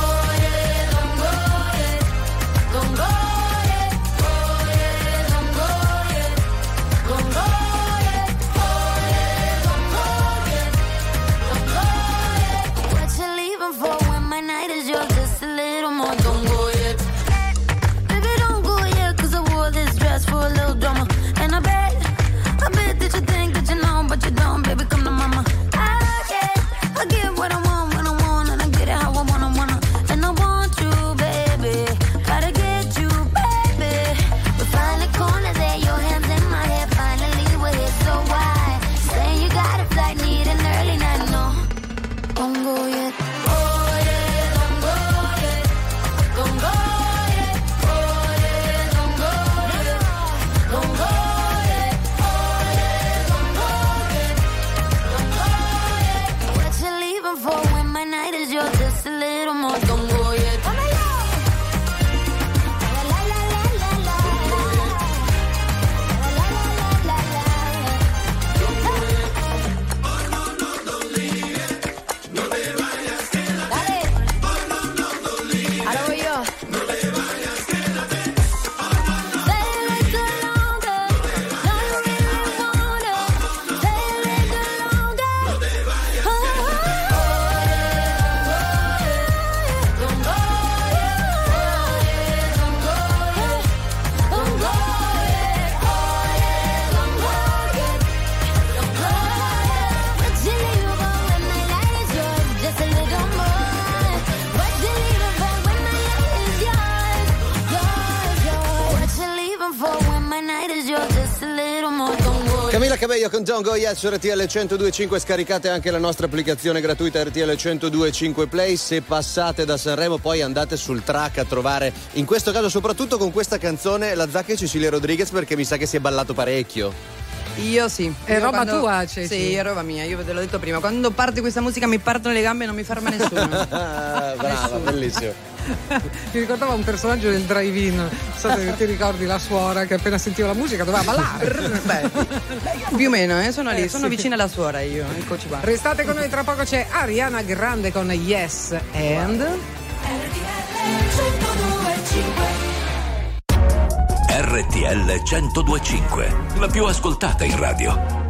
Cabello con Don't Go Yet su RTL 1025 scaricate anche la nostra applicazione gratuita RTL 1025 Play se passate da Sanremo poi andate sul track a trovare in questo caso soprattutto con questa canzone la Zacca e Cecilia Rodriguez perché mi sa che si è ballato parecchio Io sì. È Io roba quando- tua, Ceci? Sì, è roba mia, io ve l'ho detto prima. Quando parte questa musica mi partono le gambe e non mi ferma nessuno. Ah, brava bellissimo Mi ricordava un personaggio del drive-in. Non so se ti ricordi la suora che appena sentiva la musica doveva ballare. Più o meno, eh, sono lì, Eh, sono sì. vicina alla suora io, eccoci qua. Restate con noi, tra poco c'è Ariana Grande con Yes and. RTL 1025, la più ascoltata in radio.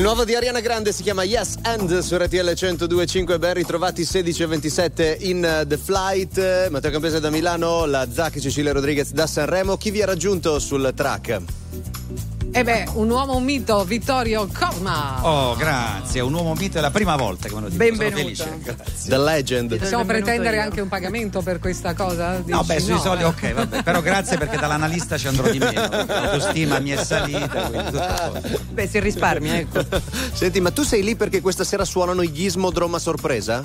Il nuovo di Ariana Grande si chiama Yes and su RTL 1025 ben ritrovati 16 e 27 in uh, The Flight. Eh, Matteo Campese da Milano, la Zac Cecilia Rodriguez da Sanremo. Chi vi ha raggiunto sul track? E beh, un uomo mito, Vittorio Cosma. Oh, grazie, un uomo mito è la prima volta che me lo dico. Benvenuto. Sono felice. Grazie. The Legend Possiamo pretendere anche un pagamento per questa cosa? No, Dici beh, sui soldi, eh? ok, vabbè. Però grazie perché dall'analista ci andrò di meno. L'autostima mi è salita, quindi. Beh, si risparmia, ecco. Senti, ma tu sei lì perché questa sera suonano gli Ismodrome a sorpresa?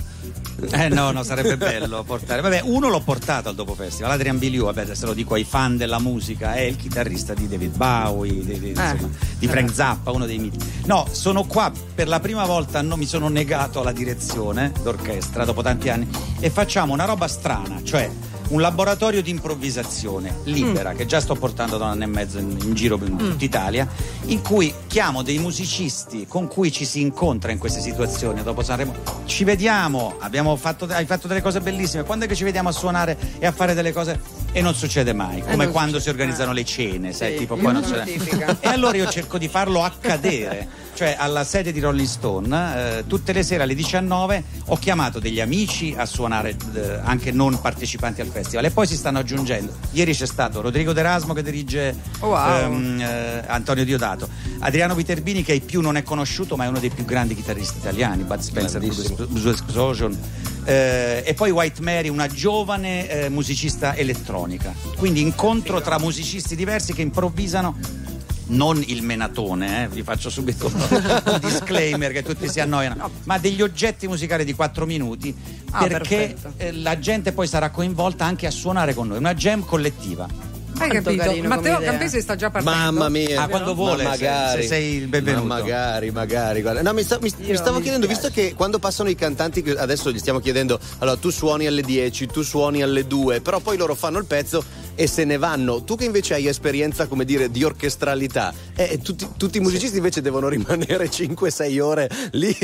Eh no, no, sarebbe bello portare. Vabbè, uno l'ho portato al dopo festival, Adrian Biliu, vabbè, adesso lo dico ai fan della musica, è il chitarrista di David Bowie, di, di- insomma, di Frank Zappa, uno dei miti. No, sono qua per la prima volta, non mi sono negato alla direzione d'orchestra dopo tanti anni e facciamo una roba strana, cioè un laboratorio di improvvisazione libera che già sto portando da un anno e mezzo in, in giro per tutta Italia, in cui chiamo dei musicisti con cui ci si incontra in queste situazioni. Dopo Sanremo ci vediamo, abbiamo fatto, hai fatto delle cose bellissime. Quando è che ci vediamo a suonare e a fare delle cose? E non succede mai, come non quando si succede. organizzano le cene, sai, Sì, tipo poi non. E allora io cerco di farlo accadere. Cioè alla sede di Rolling Stone, eh, tutte le sere alle 19 ho chiamato degli amici a suonare eh, anche non partecipanti al festival e poi si stanno aggiungendo. Ieri c'è stato Rodrigo D'Erasmo che dirige Wow. ehm, eh, Antonio Diodato, Adriano Viterbini che ai più non è conosciuto ma è uno dei più grandi chitarristi italiani, Bud Spencer. Blue Explosion. Eh, e poi White Mary, una giovane eh, musicista elettronica. Quindi incontro tra musicisti diversi che improvvisano non il menatone, eh, vi faccio subito un disclaimer che tutti si annoiano, ma degli oggetti musicali di 4 minuti Ah, perché perfetto. eh, la gente poi sarà coinvolta anche a suonare con noi, una jam collettiva. Hai capito? carino Matteo. Campesi sta già partendo. Mamma mia. Ah, quando Ma vuole, se- magari. se sei il benvenuto. Ma magari, magari. guarda. No, mi, sta- mi- mi stavo mi chiedendo, visto che quando passano i cantanti, adesso gli stiamo chiedendo, allora tu suoni alle 10, tu suoni alle 2, però poi loro fanno il pezzo e se ne vanno. Tu che invece hai esperienza, come dire, di orchestralità, eh, tutti, tutti i musicisti invece devono rimanere 5-6 ore lì.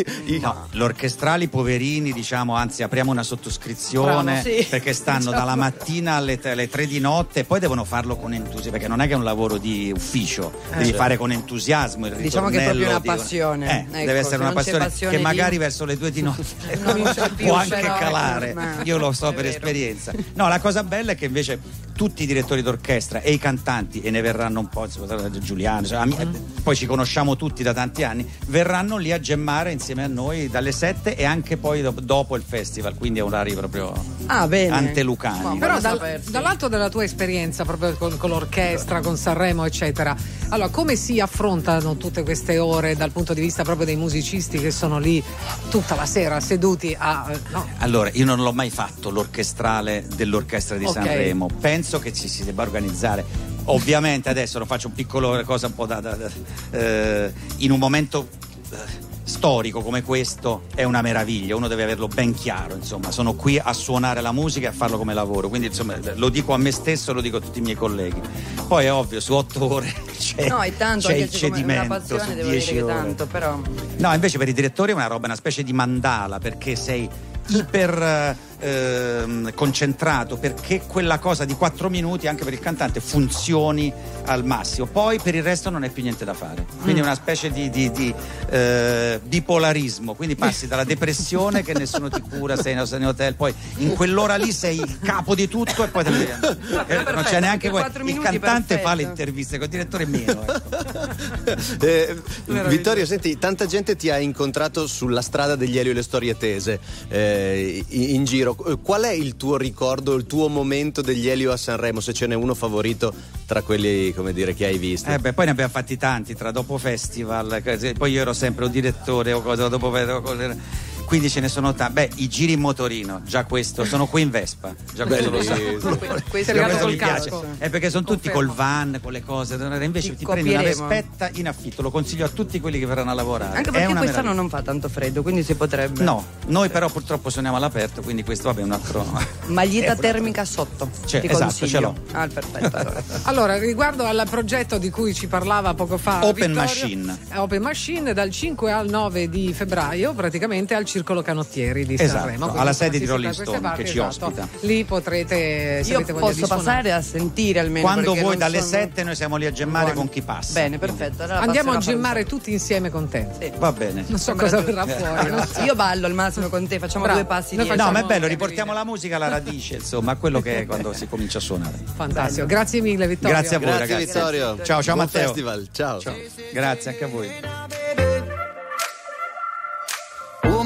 No, l'orchestrali poverini, diciamo, anzi apriamo una sottoscrizione Bravo, sì. perché stanno Diciamo. dalla mattina alle, alle 3 di notte e poi devono farlo con entusiasmo, perché non è che è un lavoro di ufficio, devi certo. fare con entusiasmo il Diciamo che è proprio una di- passione. Eh, Ecco, deve se essere una passione, passione che magari verso le 2 di notte Non più, può anche però, calare. ecco, ma- Io lo so è per vero. esperienza. No, la cosa bella è che invece tutti i direttori d'orchestra e i cantanti, e ne verranno un po', Giuliano, cioè, ami- poi ci conosciamo tutti da tanti anni, verranno lì a gemmare insieme a noi dalle 7 e anche poi dop- dopo il festival, quindi è orari proprio Ah, bene. antelucani. Ma- Però dal- dall'alto della tua esperienza proprio con, con l'orchestra, con Sanremo, eccetera, allora come si affrontano tutte queste ore dal punto di vista proprio dei musicisti che sono lì tutta la sera seduti a... eh, no, Allora, io non l'ho mai fatto l'orchestrale dell'orchestra di Ok. Sanremo. Penso che ci si debba organizzare. Ovviamente adesso lo faccio un piccolo cosa un po' da, da- da- eh, in un momento eh, storico come questo è una meraviglia, uno deve averlo ben chiaro, insomma, sono qui a suonare la musica e a farlo come lavoro, quindi insomma lo dico a me stesso, lo dico a tutti i miei colleghi. Poi è ovvio, su otto ore c'è, No, è tanto, c'è il cedimento, passione su devo dire dieci che ore. tanto, però No, invece per i direttori è una roba, una specie di mandala, perché sei iper ehm, concentrato, perché quella cosa di quattro minuti anche per il cantante funzioni al massimo. Poi per il resto non è più niente da fare. Quindi è una specie di, di- di, eh, bipolarismo, quindi passi dalla depressione che nessuno ti cura, sei in, sei in hotel, poi in quell'ora lì sei il capo di tutto e poi te ne devi andare. Eh, non c'è neanche quattro Il cantante fa le perfetto. interviste, con il direttore meno. ecco. Eh, Vittorio, senti, tanta gente ti ha incontrato sulla strada degli Elio e le storie tese eh, in, in giro. Eh, Qual è il tuo ricordo, il tuo momento degli Elio a Sanremo, se ce n'è uno favorito tra quelli, dire, che hai visto? Eh beh, poi ne abbiamo fatti tanti tra dopo festival, poi io ero sempre un direttore o cosa dopo fe- quindi ce ne sono tanti. Beh, i giri in motorino, già questo, sono qui in Vespa, già questo lo so. Questo Legato questo mi piace. È perché sono tutti Confermo. col van, con le cose. Invece Ti ti, prendi una vespetta in affitto, lo consiglio a tutti quelli che verranno a lavorare. anche È perché una quest'anno meraviglia. non fa tanto freddo, quindi si potrebbe. No, noi però purtroppo suoniamo all'aperto, quindi questo vabbè è un altro. Maglietta È termica sotto. Cioè, ti esatto, consiglio. ce l'ho. Ah, perfetto. allora. Allora, riguardo al progetto di cui ci parlava poco fa Open Vittorio, Machine. Open Machine dal 5 al 9 di febbraio, praticamente al Circolo Canottieri di Esatto, Sanremo. Alla sede di Rolling Stone, queste che ci parti, ospita. esatto. Lì potrete, se Io posso passare a sentire almeno. Quando non dalle sono- 7 noi siamo lì a gemmare Buono. con chi passa. Bene, perfetto. allora Andiamo a gemmare tutti insieme con te. Va bene. Non so cosa verrà fuori. Io ballo al massimo con te, facciamo Bravo. due passi dietro. No, ma è bello, anche riportiamo la musica alla radice, insomma, a quello che è quando si comincia a suonare. Fantastico, grazie mille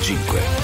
105.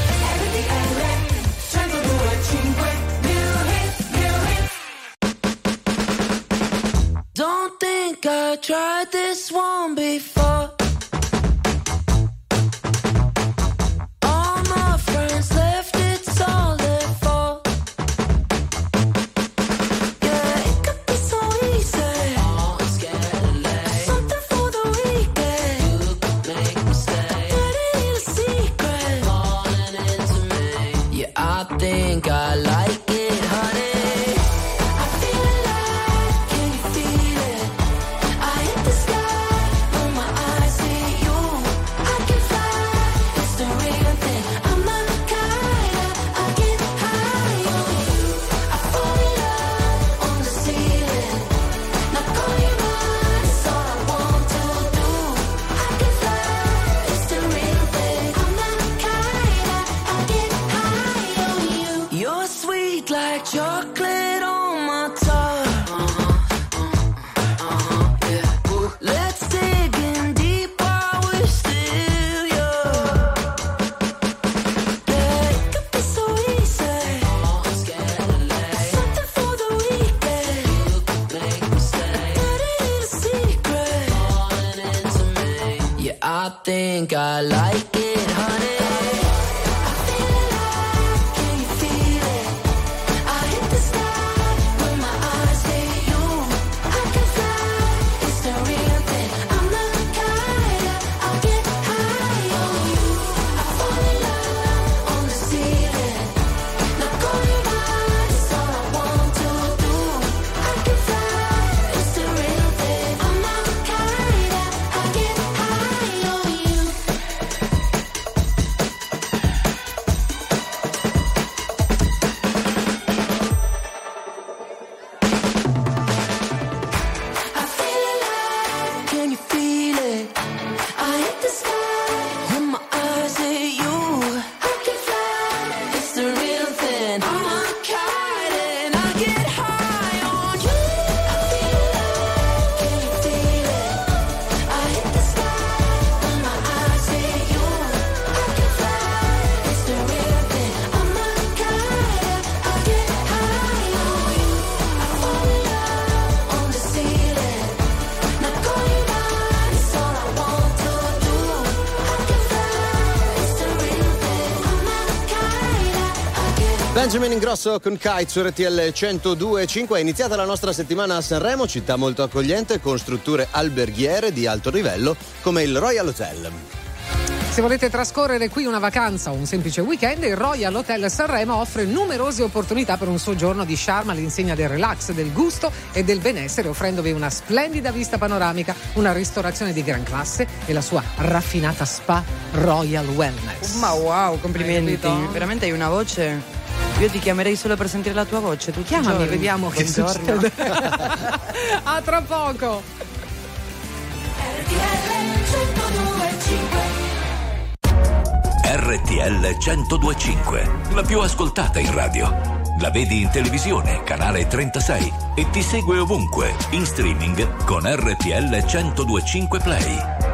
Benjamin Ingrosso con Kite su RTL 102.5 è iniziata la nostra settimana a Sanremo, città molto accogliente con strutture alberghiere di alto livello come il Royal Hotel. Se volete trascorrere qui una vacanza o un semplice weekend, il Royal Hotel Sanremo offre numerose opportunità per un soggiorno di charme all'insegna del relax, del gusto e del benessere, offrendovi una splendida vista panoramica, una ristorazione di gran classe e la sua raffinata spa Royal Wellness. Ma wow, complimenti, veramente hai una voce io ti chiamerei solo per sentire la tua voce. Tu chiamami, giorni. vediamo che Buongiorno. succede. A tra poco. RTL 1025, la più ascoltata in radio. La vedi in televisione, canale 36 e ti segue ovunque, in streaming con RTL 1025 Play.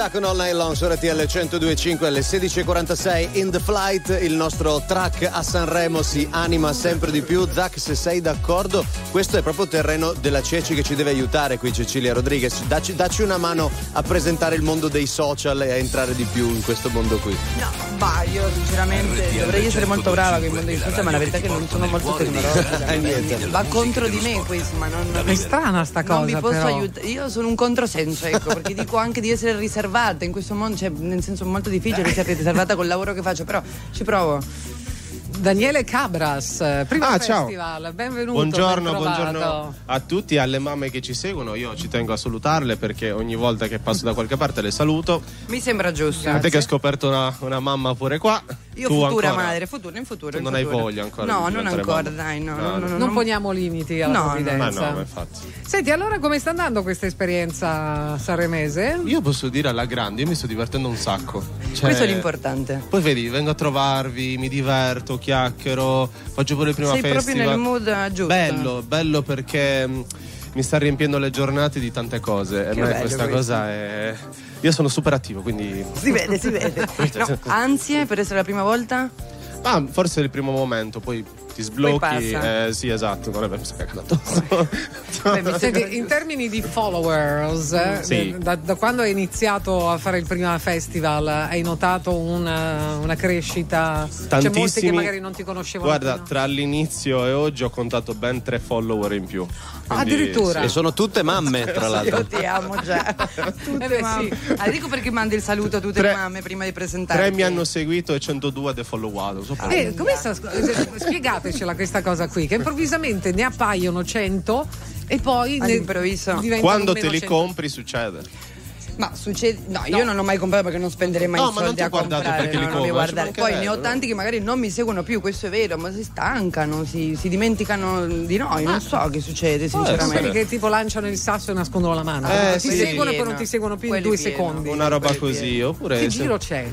Guetta con All Night Long su RTL 102.5 alle 16.46 in the flight il nostro track a Sanremo si anima sempre di più. Zach se sei d'accordo questo è proprio terreno della Ceci che ci deve aiutare qui Cecilia Rodriguez. Dacci, dacci una mano a presentare il mondo dei social e a entrare di più in questo mondo qui. No, io sinceramente dovrei essere molto brava con il mondo di social, ma la verità è che non sono molto tecnologica. Va contro di me questo, ma non. È strana sta Non cosa, mi posso però. aiutare. Io sono un controsenso, ecco, perché dico anche di essere riservata in questo mondo, cioè, nel senso molto difficile essere riservata col lavoro che faccio, però ci provo. Daniele Cabras, eh, primo Ah, ciao. festival, benvenuto. Buongiorno, ben buongiorno a tutti, alle mamme che ci seguono. Io ci tengo a salutarle perché ogni volta che passo da qualche parte le saluto. Mi sembra giusto. A te che hai scoperto una, una mamma pure qua. Io tu futura ancora? madre, futuro, in futuro. Tu in non hai futuro. voglia ancora No, non ancora, mamma? dai, no. No, no, no. no, Non no. poniamo limiti alla No, no. Ma provvidenza. no, ma infatti. Senti, allora come sta andando questa esperienza sanremese? Io posso dire alla grande, io mi sto divertendo un sacco. Cioè, Questo è l'importante. Poi vedi, vengo a trovarvi, mi diverto, chiacchiero, faccio pure il prima Sei festival. proprio nel mood eh, giusto. Bello, bello perché mh, mi sta riempiendo le giornate di tante cose. E a Che me questa questo. cosa è. Io sono super attivo, quindi. Si vede, si vede. No, ansie per essere la prima volta? Ah, forse è il primo momento, poi ti sblocchi. eh, sì, esatto, non cagando addosso. Senti, in termini di followers, eh, Sì. da, da quando hai iniziato a fare il prima festival, hai notato una, una crescita? C'è molti che Tantissimi. magari non ti conoscevano. Guarda, prima. tra l'inizio e oggi ho contato ben tre follower in più. Quindi, Addirittura? sì. e sono tutte mamme tra l'altro Io ti amo già. Tutte Eh beh, mamme. Ah, dico perché mandi il saluto a tutte Tre- le mamme prima di presentare. Tre mi hanno seguito e 102 defollowato. So per- Eh, come sta, spiegatecela questa cosa qui, che improvvisamente ne appaiono 100 e poi ne- All'improvviso. diventano Quando meno te li 100. compri succede. Ma succede. No, io non ho mai comprato perché non spenderei mai No, ma non soldi ti a ho guardato comprare. perché no, li non mi guardare. Poi ne ho tanti che magari non mi seguono più, questo è vero, ma si stancano, si, si dimenticano di noi. Non so che succede, Quelli sinceramente. che tipo lanciano il sasso e nascondono la mano. Eh, ti sì. seguono e poi non ti seguono più in Quelli due pieno. secondi. Una roba così. Oppure. Che giro c'è?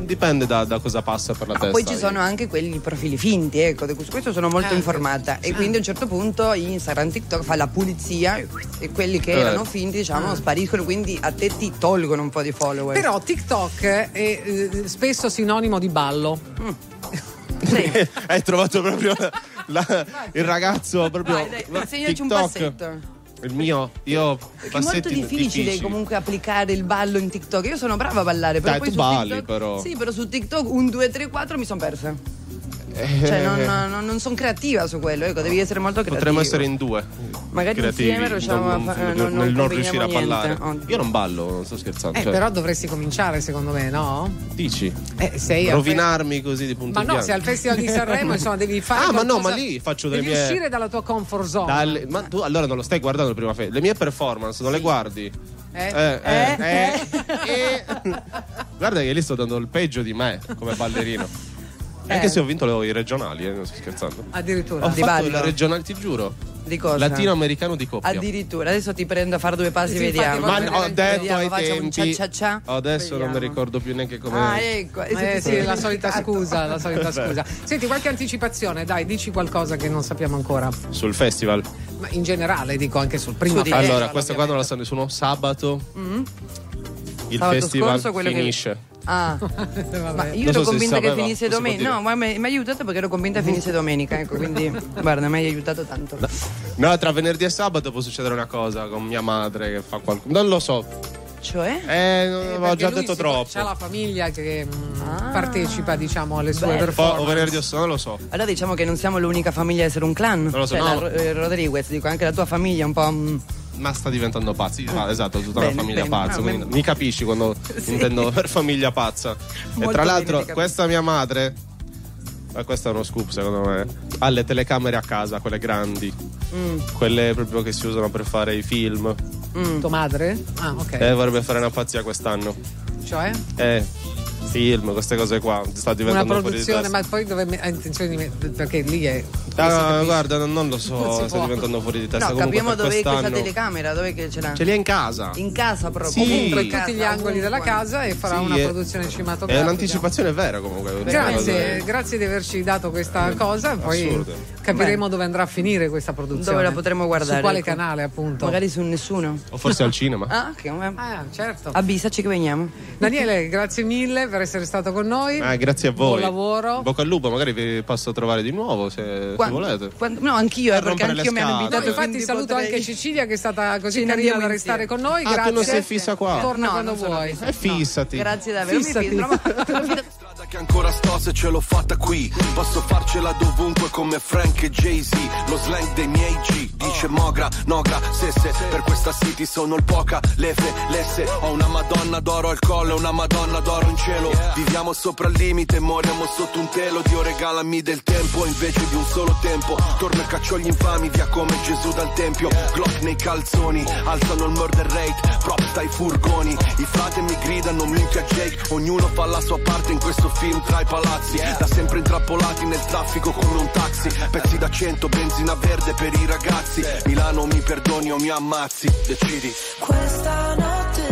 Dipende da, da cosa passa per la Ma testa. poi ci sono anche quelli profili finti, ecco, su questo sono molto Ah, informata. E quindi a un certo punto Instagram, TikTok fa la pulizia e quelli che Eh. erano finti, diciamo, spariscono, quindi a te ti tolgono un po' di follower. Però TikTok è eh, spesso sinonimo di ballo. Hai trovato proprio la- il ragazzo proprio. Vai, dai, un TikTok. passetto. Il mio, io Perché è molto difficile difficili. comunque applicare il ballo in TikTok. Io sono brava a ballare, però Dai, poi tu su balli, TikTok, però. Sì, però su TikTok un 2 3 4 mi sono persa. Eh, Cioè non, non- non sono creativa su quello, ecco, devi essere molto creativo. Potremmo essere in due. Magari creativi, insieme riusciamo a non- fa- nel- eh, non- non non riuscire a ballare. niente. Io non ballo, non sto scherzando. Eh, cioè, però dovresti cominciare, secondo me, no? Dici? Eh, sei Rovinarmi così di punto Ma in no, bianco. se al Festival di Sanremo, insomma, devi fare. Ah, ma no, ma lì faccio delle devi mie- uscire dalla tua comfort zone. Dalle- ma tu allora non lo stai guardando il prima fe- Le mie performance non le guardi? Eh? Eh, eh, eh, eh. Guarda che lì sto dando il peggio di me come ballerino. Anche Eh. se ho vinto le- i regionali, eh, non sto scherzando. Addirittura. Ho Di fatto la regionale, ti giuro. Di cosa? Latinoamericano di coppia. Addirittura, adesso ti prendo a fare due passi, Sì, vediamo. Ma ho detto ai tempi. cia cia cia. Adesso non Vediamo. mi ricordo più neanche come. Ah, ecco. Eh sì, la solita scusa, la solita Beh. scusa. Senti, qualche anticipazione, dai, dici qualcosa che non sappiamo ancora. Sul festival. Ma in generale, dico anche sul primo Su di- festival, allora, questa qua non la sa nessuno. Sabato Mm? il Sabato festival scorso, quello che- finisce. Ah, ma io Non ero so convinta che finisse domenica. No, ma mi hai aiutato perché ero convinta che finisse domenica, ecco, quindi guarda, mi hai aiutato tanto. No, tra venerdì e sabato può succedere una cosa con mia madre che fa qualcosa. Non lo so. Cioè? Eh, non avevo Perché già detto troppo. C'ha la famiglia che mm, Ah. partecipa, diciamo, alle sue Beh. Poi, o performance. venerdì o non lo so. Allora diciamo che non siamo l'unica famiglia a essere un clan. Non lo so, Cioè, no. la eh, Rodriguez, dico anche la tua famiglia è un po'. mm, Ma sta diventando pazzi. Ah, esatto, tutta Bene, una famiglia bene. pazza. Ah, quindi mi capisci quando intendo per famiglia pazza. Molto e tra l'altro, questa mia madre. Ma questo è uno scoop, secondo me. Ha le telecamere a casa, quelle grandi. mm, Quelle proprio che si usano per fare i film. mm. Tua madre? Ah, ok. E vorrebbe fare una pazzia quest'anno. Cioè? Eh, film, queste cose qua. Sta Una diventando fuori di produzione, testa. ma poi dove me- ha intenzione di mettere. Perché lì è Ah, guarda, non, non lo so, Non può. diventando fuori di testa. No, Comunque capiamo dove è questa quest'anno- telecamera, dove che ce l'ha? Ce li ha in casa. In casa proprio. Sì. Ovunque, in tutti gli angoli della casa e farà Sì, una è- produzione È cinematografica. un'anticipazione vera comunque. Grazie, grazie di averci dato questa cosa, poi assurdo. Capiremo dove andrà a finire questa produzione. Dove la potremo guardare? Su quale ecco. canale, appunto? Magari su nessuno. O forse al cinema. Ah, che Ah, certo. Avvisaci che veniamo. Daniele, grazie mille per essere stato con noi. Ah, grazie a voi. Buon lavoro. Bocca al lupo, magari vi posso trovare di nuovo se, se Quando- volete. quando- no, anch'io, eh, Per perché anch'io mi hanno invitato. No, infatti quindi saluto potrei- anche Cecilia che è stata così Ce ne carina da restare con noi. Ah, grazie. tu non sei fissa qua. Torna No, quando vuoi. fissa. E fissati. Grazie davvero. Mi Fissati. ma- che ancora sto se ce l'ho fatta qui. Posso farcela dovunque come Frank e Jay-Z. Lo slang dei miei G Dice Mogra, Nogra, Sesse Per questa city sono il poca, lefe, lesse Ho una madonna d'oro al collo e una madonna d'oro in cielo. Viviamo sopra il limite, moriamo sotto un telo. Dio regalami del tempo invece di un solo tempo. Torno e caccio gli infami via come Gesù dal tempio. Glock nei calzoni, alzano il murder rate. Props dai furgoni, i frate mi gridano minchia Jake. Ognuno fa la sua parte in questo film tra i palazzi Da sempre intrappolati nel traffico come un taxi. Pezzi da cento, benzina verde per i ragazzi. Milano mi perdoni o mi ammazzi, decidi. Questa notte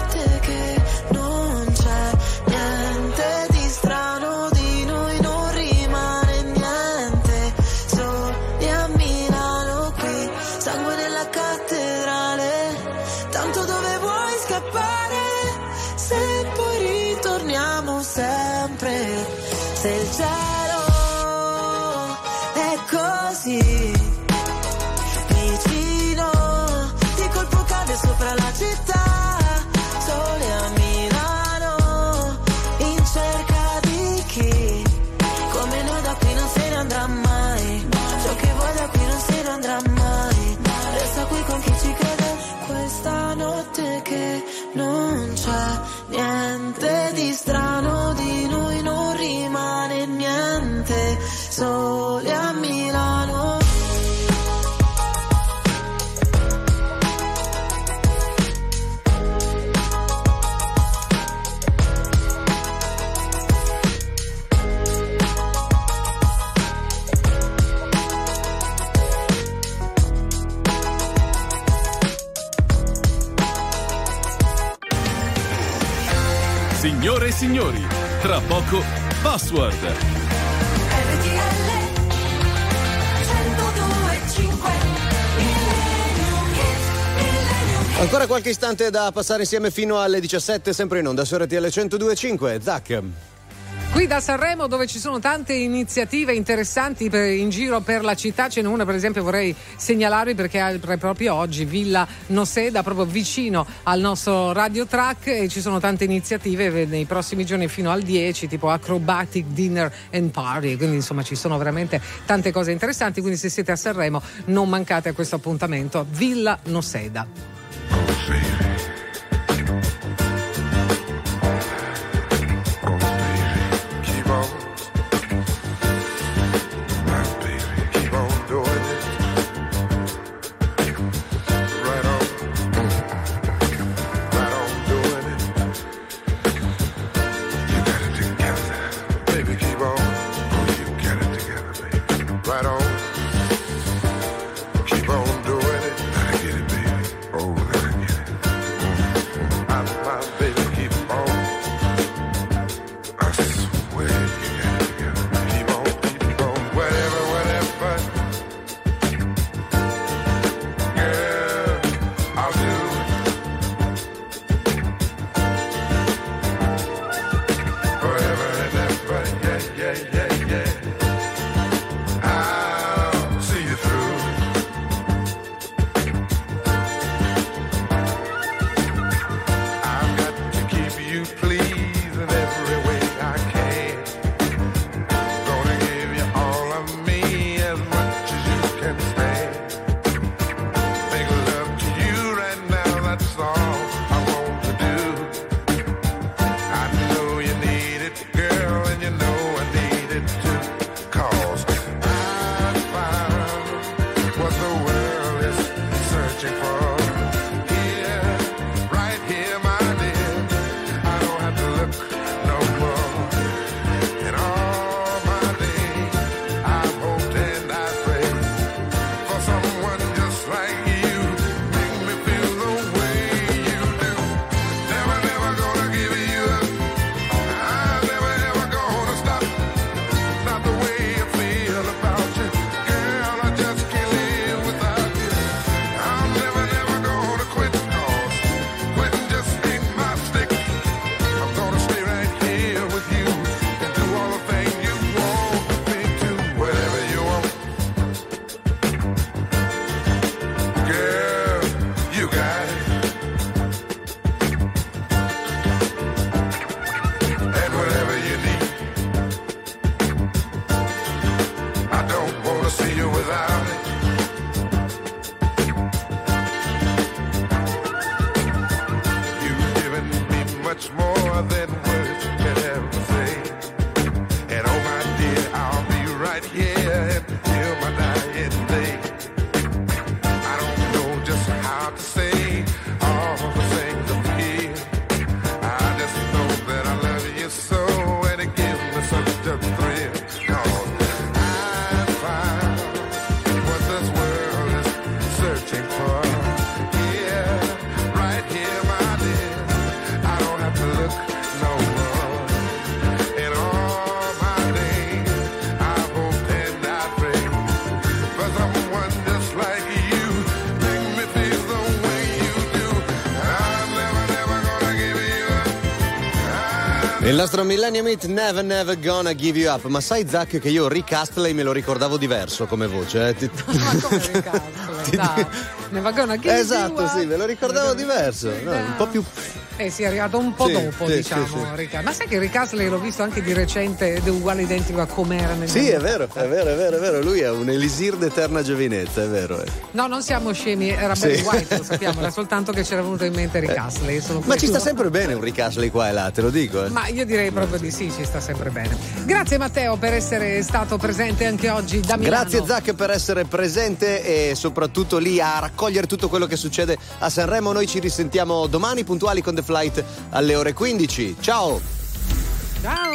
poco Password. Ancora qualche istante da passare insieme fino alle 17, sempre in onda su RTL 1025. Zac. Qui da Sanremo dove ci sono tante iniziative interessanti per- in giro per la città, ce n'è una per esempio vorrei segnalarvi perché è proprio oggi Villa Noseda, proprio vicino al nostro radio track e ci sono tante iniziative nei prossimi giorni fino al 10 tipo acrobatic dinner and party, quindi insomma ci sono veramente tante cose interessanti, quindi se siete a Sanremo non mancate a questo appuntamento. Villa Noseda. Nostro Millennium Hit Never Never Gonna Give You Up. Ma sai Zac che io Rick Astley me lo ricordavo diverso come voce. Eh? Ti- Dai, ne va gonna give Esatto, you sì, up. me lo ricordavo diverso. no, un po' più. Eh sì, è arrivato un po' Sì, dopo, sì, diciamo. sì, Ma sai che Rick Astley l'ho visto anche di recente ed è uguale identico a com'era nel Sì, è vero, è vero, è vero, è vero. Lui è un elisir d'eterna giovinezza, è vero. eh. No, non siamo scemi, era Sì. Barry White, lo sappiamo, era soltanto che c'era venuto in mente Rick Astley. sono Ma ci sta sempre bene un Rick Astley qua e là, te lo dico. Eh. Ma io direi proprio di sì, ci sta sempre bene. Grazie Matteo per essere stato presente anche oggi da Milano. Grazie Zac per essere presente e soprattutto lì a raccogliere tutto quello che succede a Sanremo. Noi ci risentiamo domani puntuali con The Flight alle ore 15. Ciao! Ciao!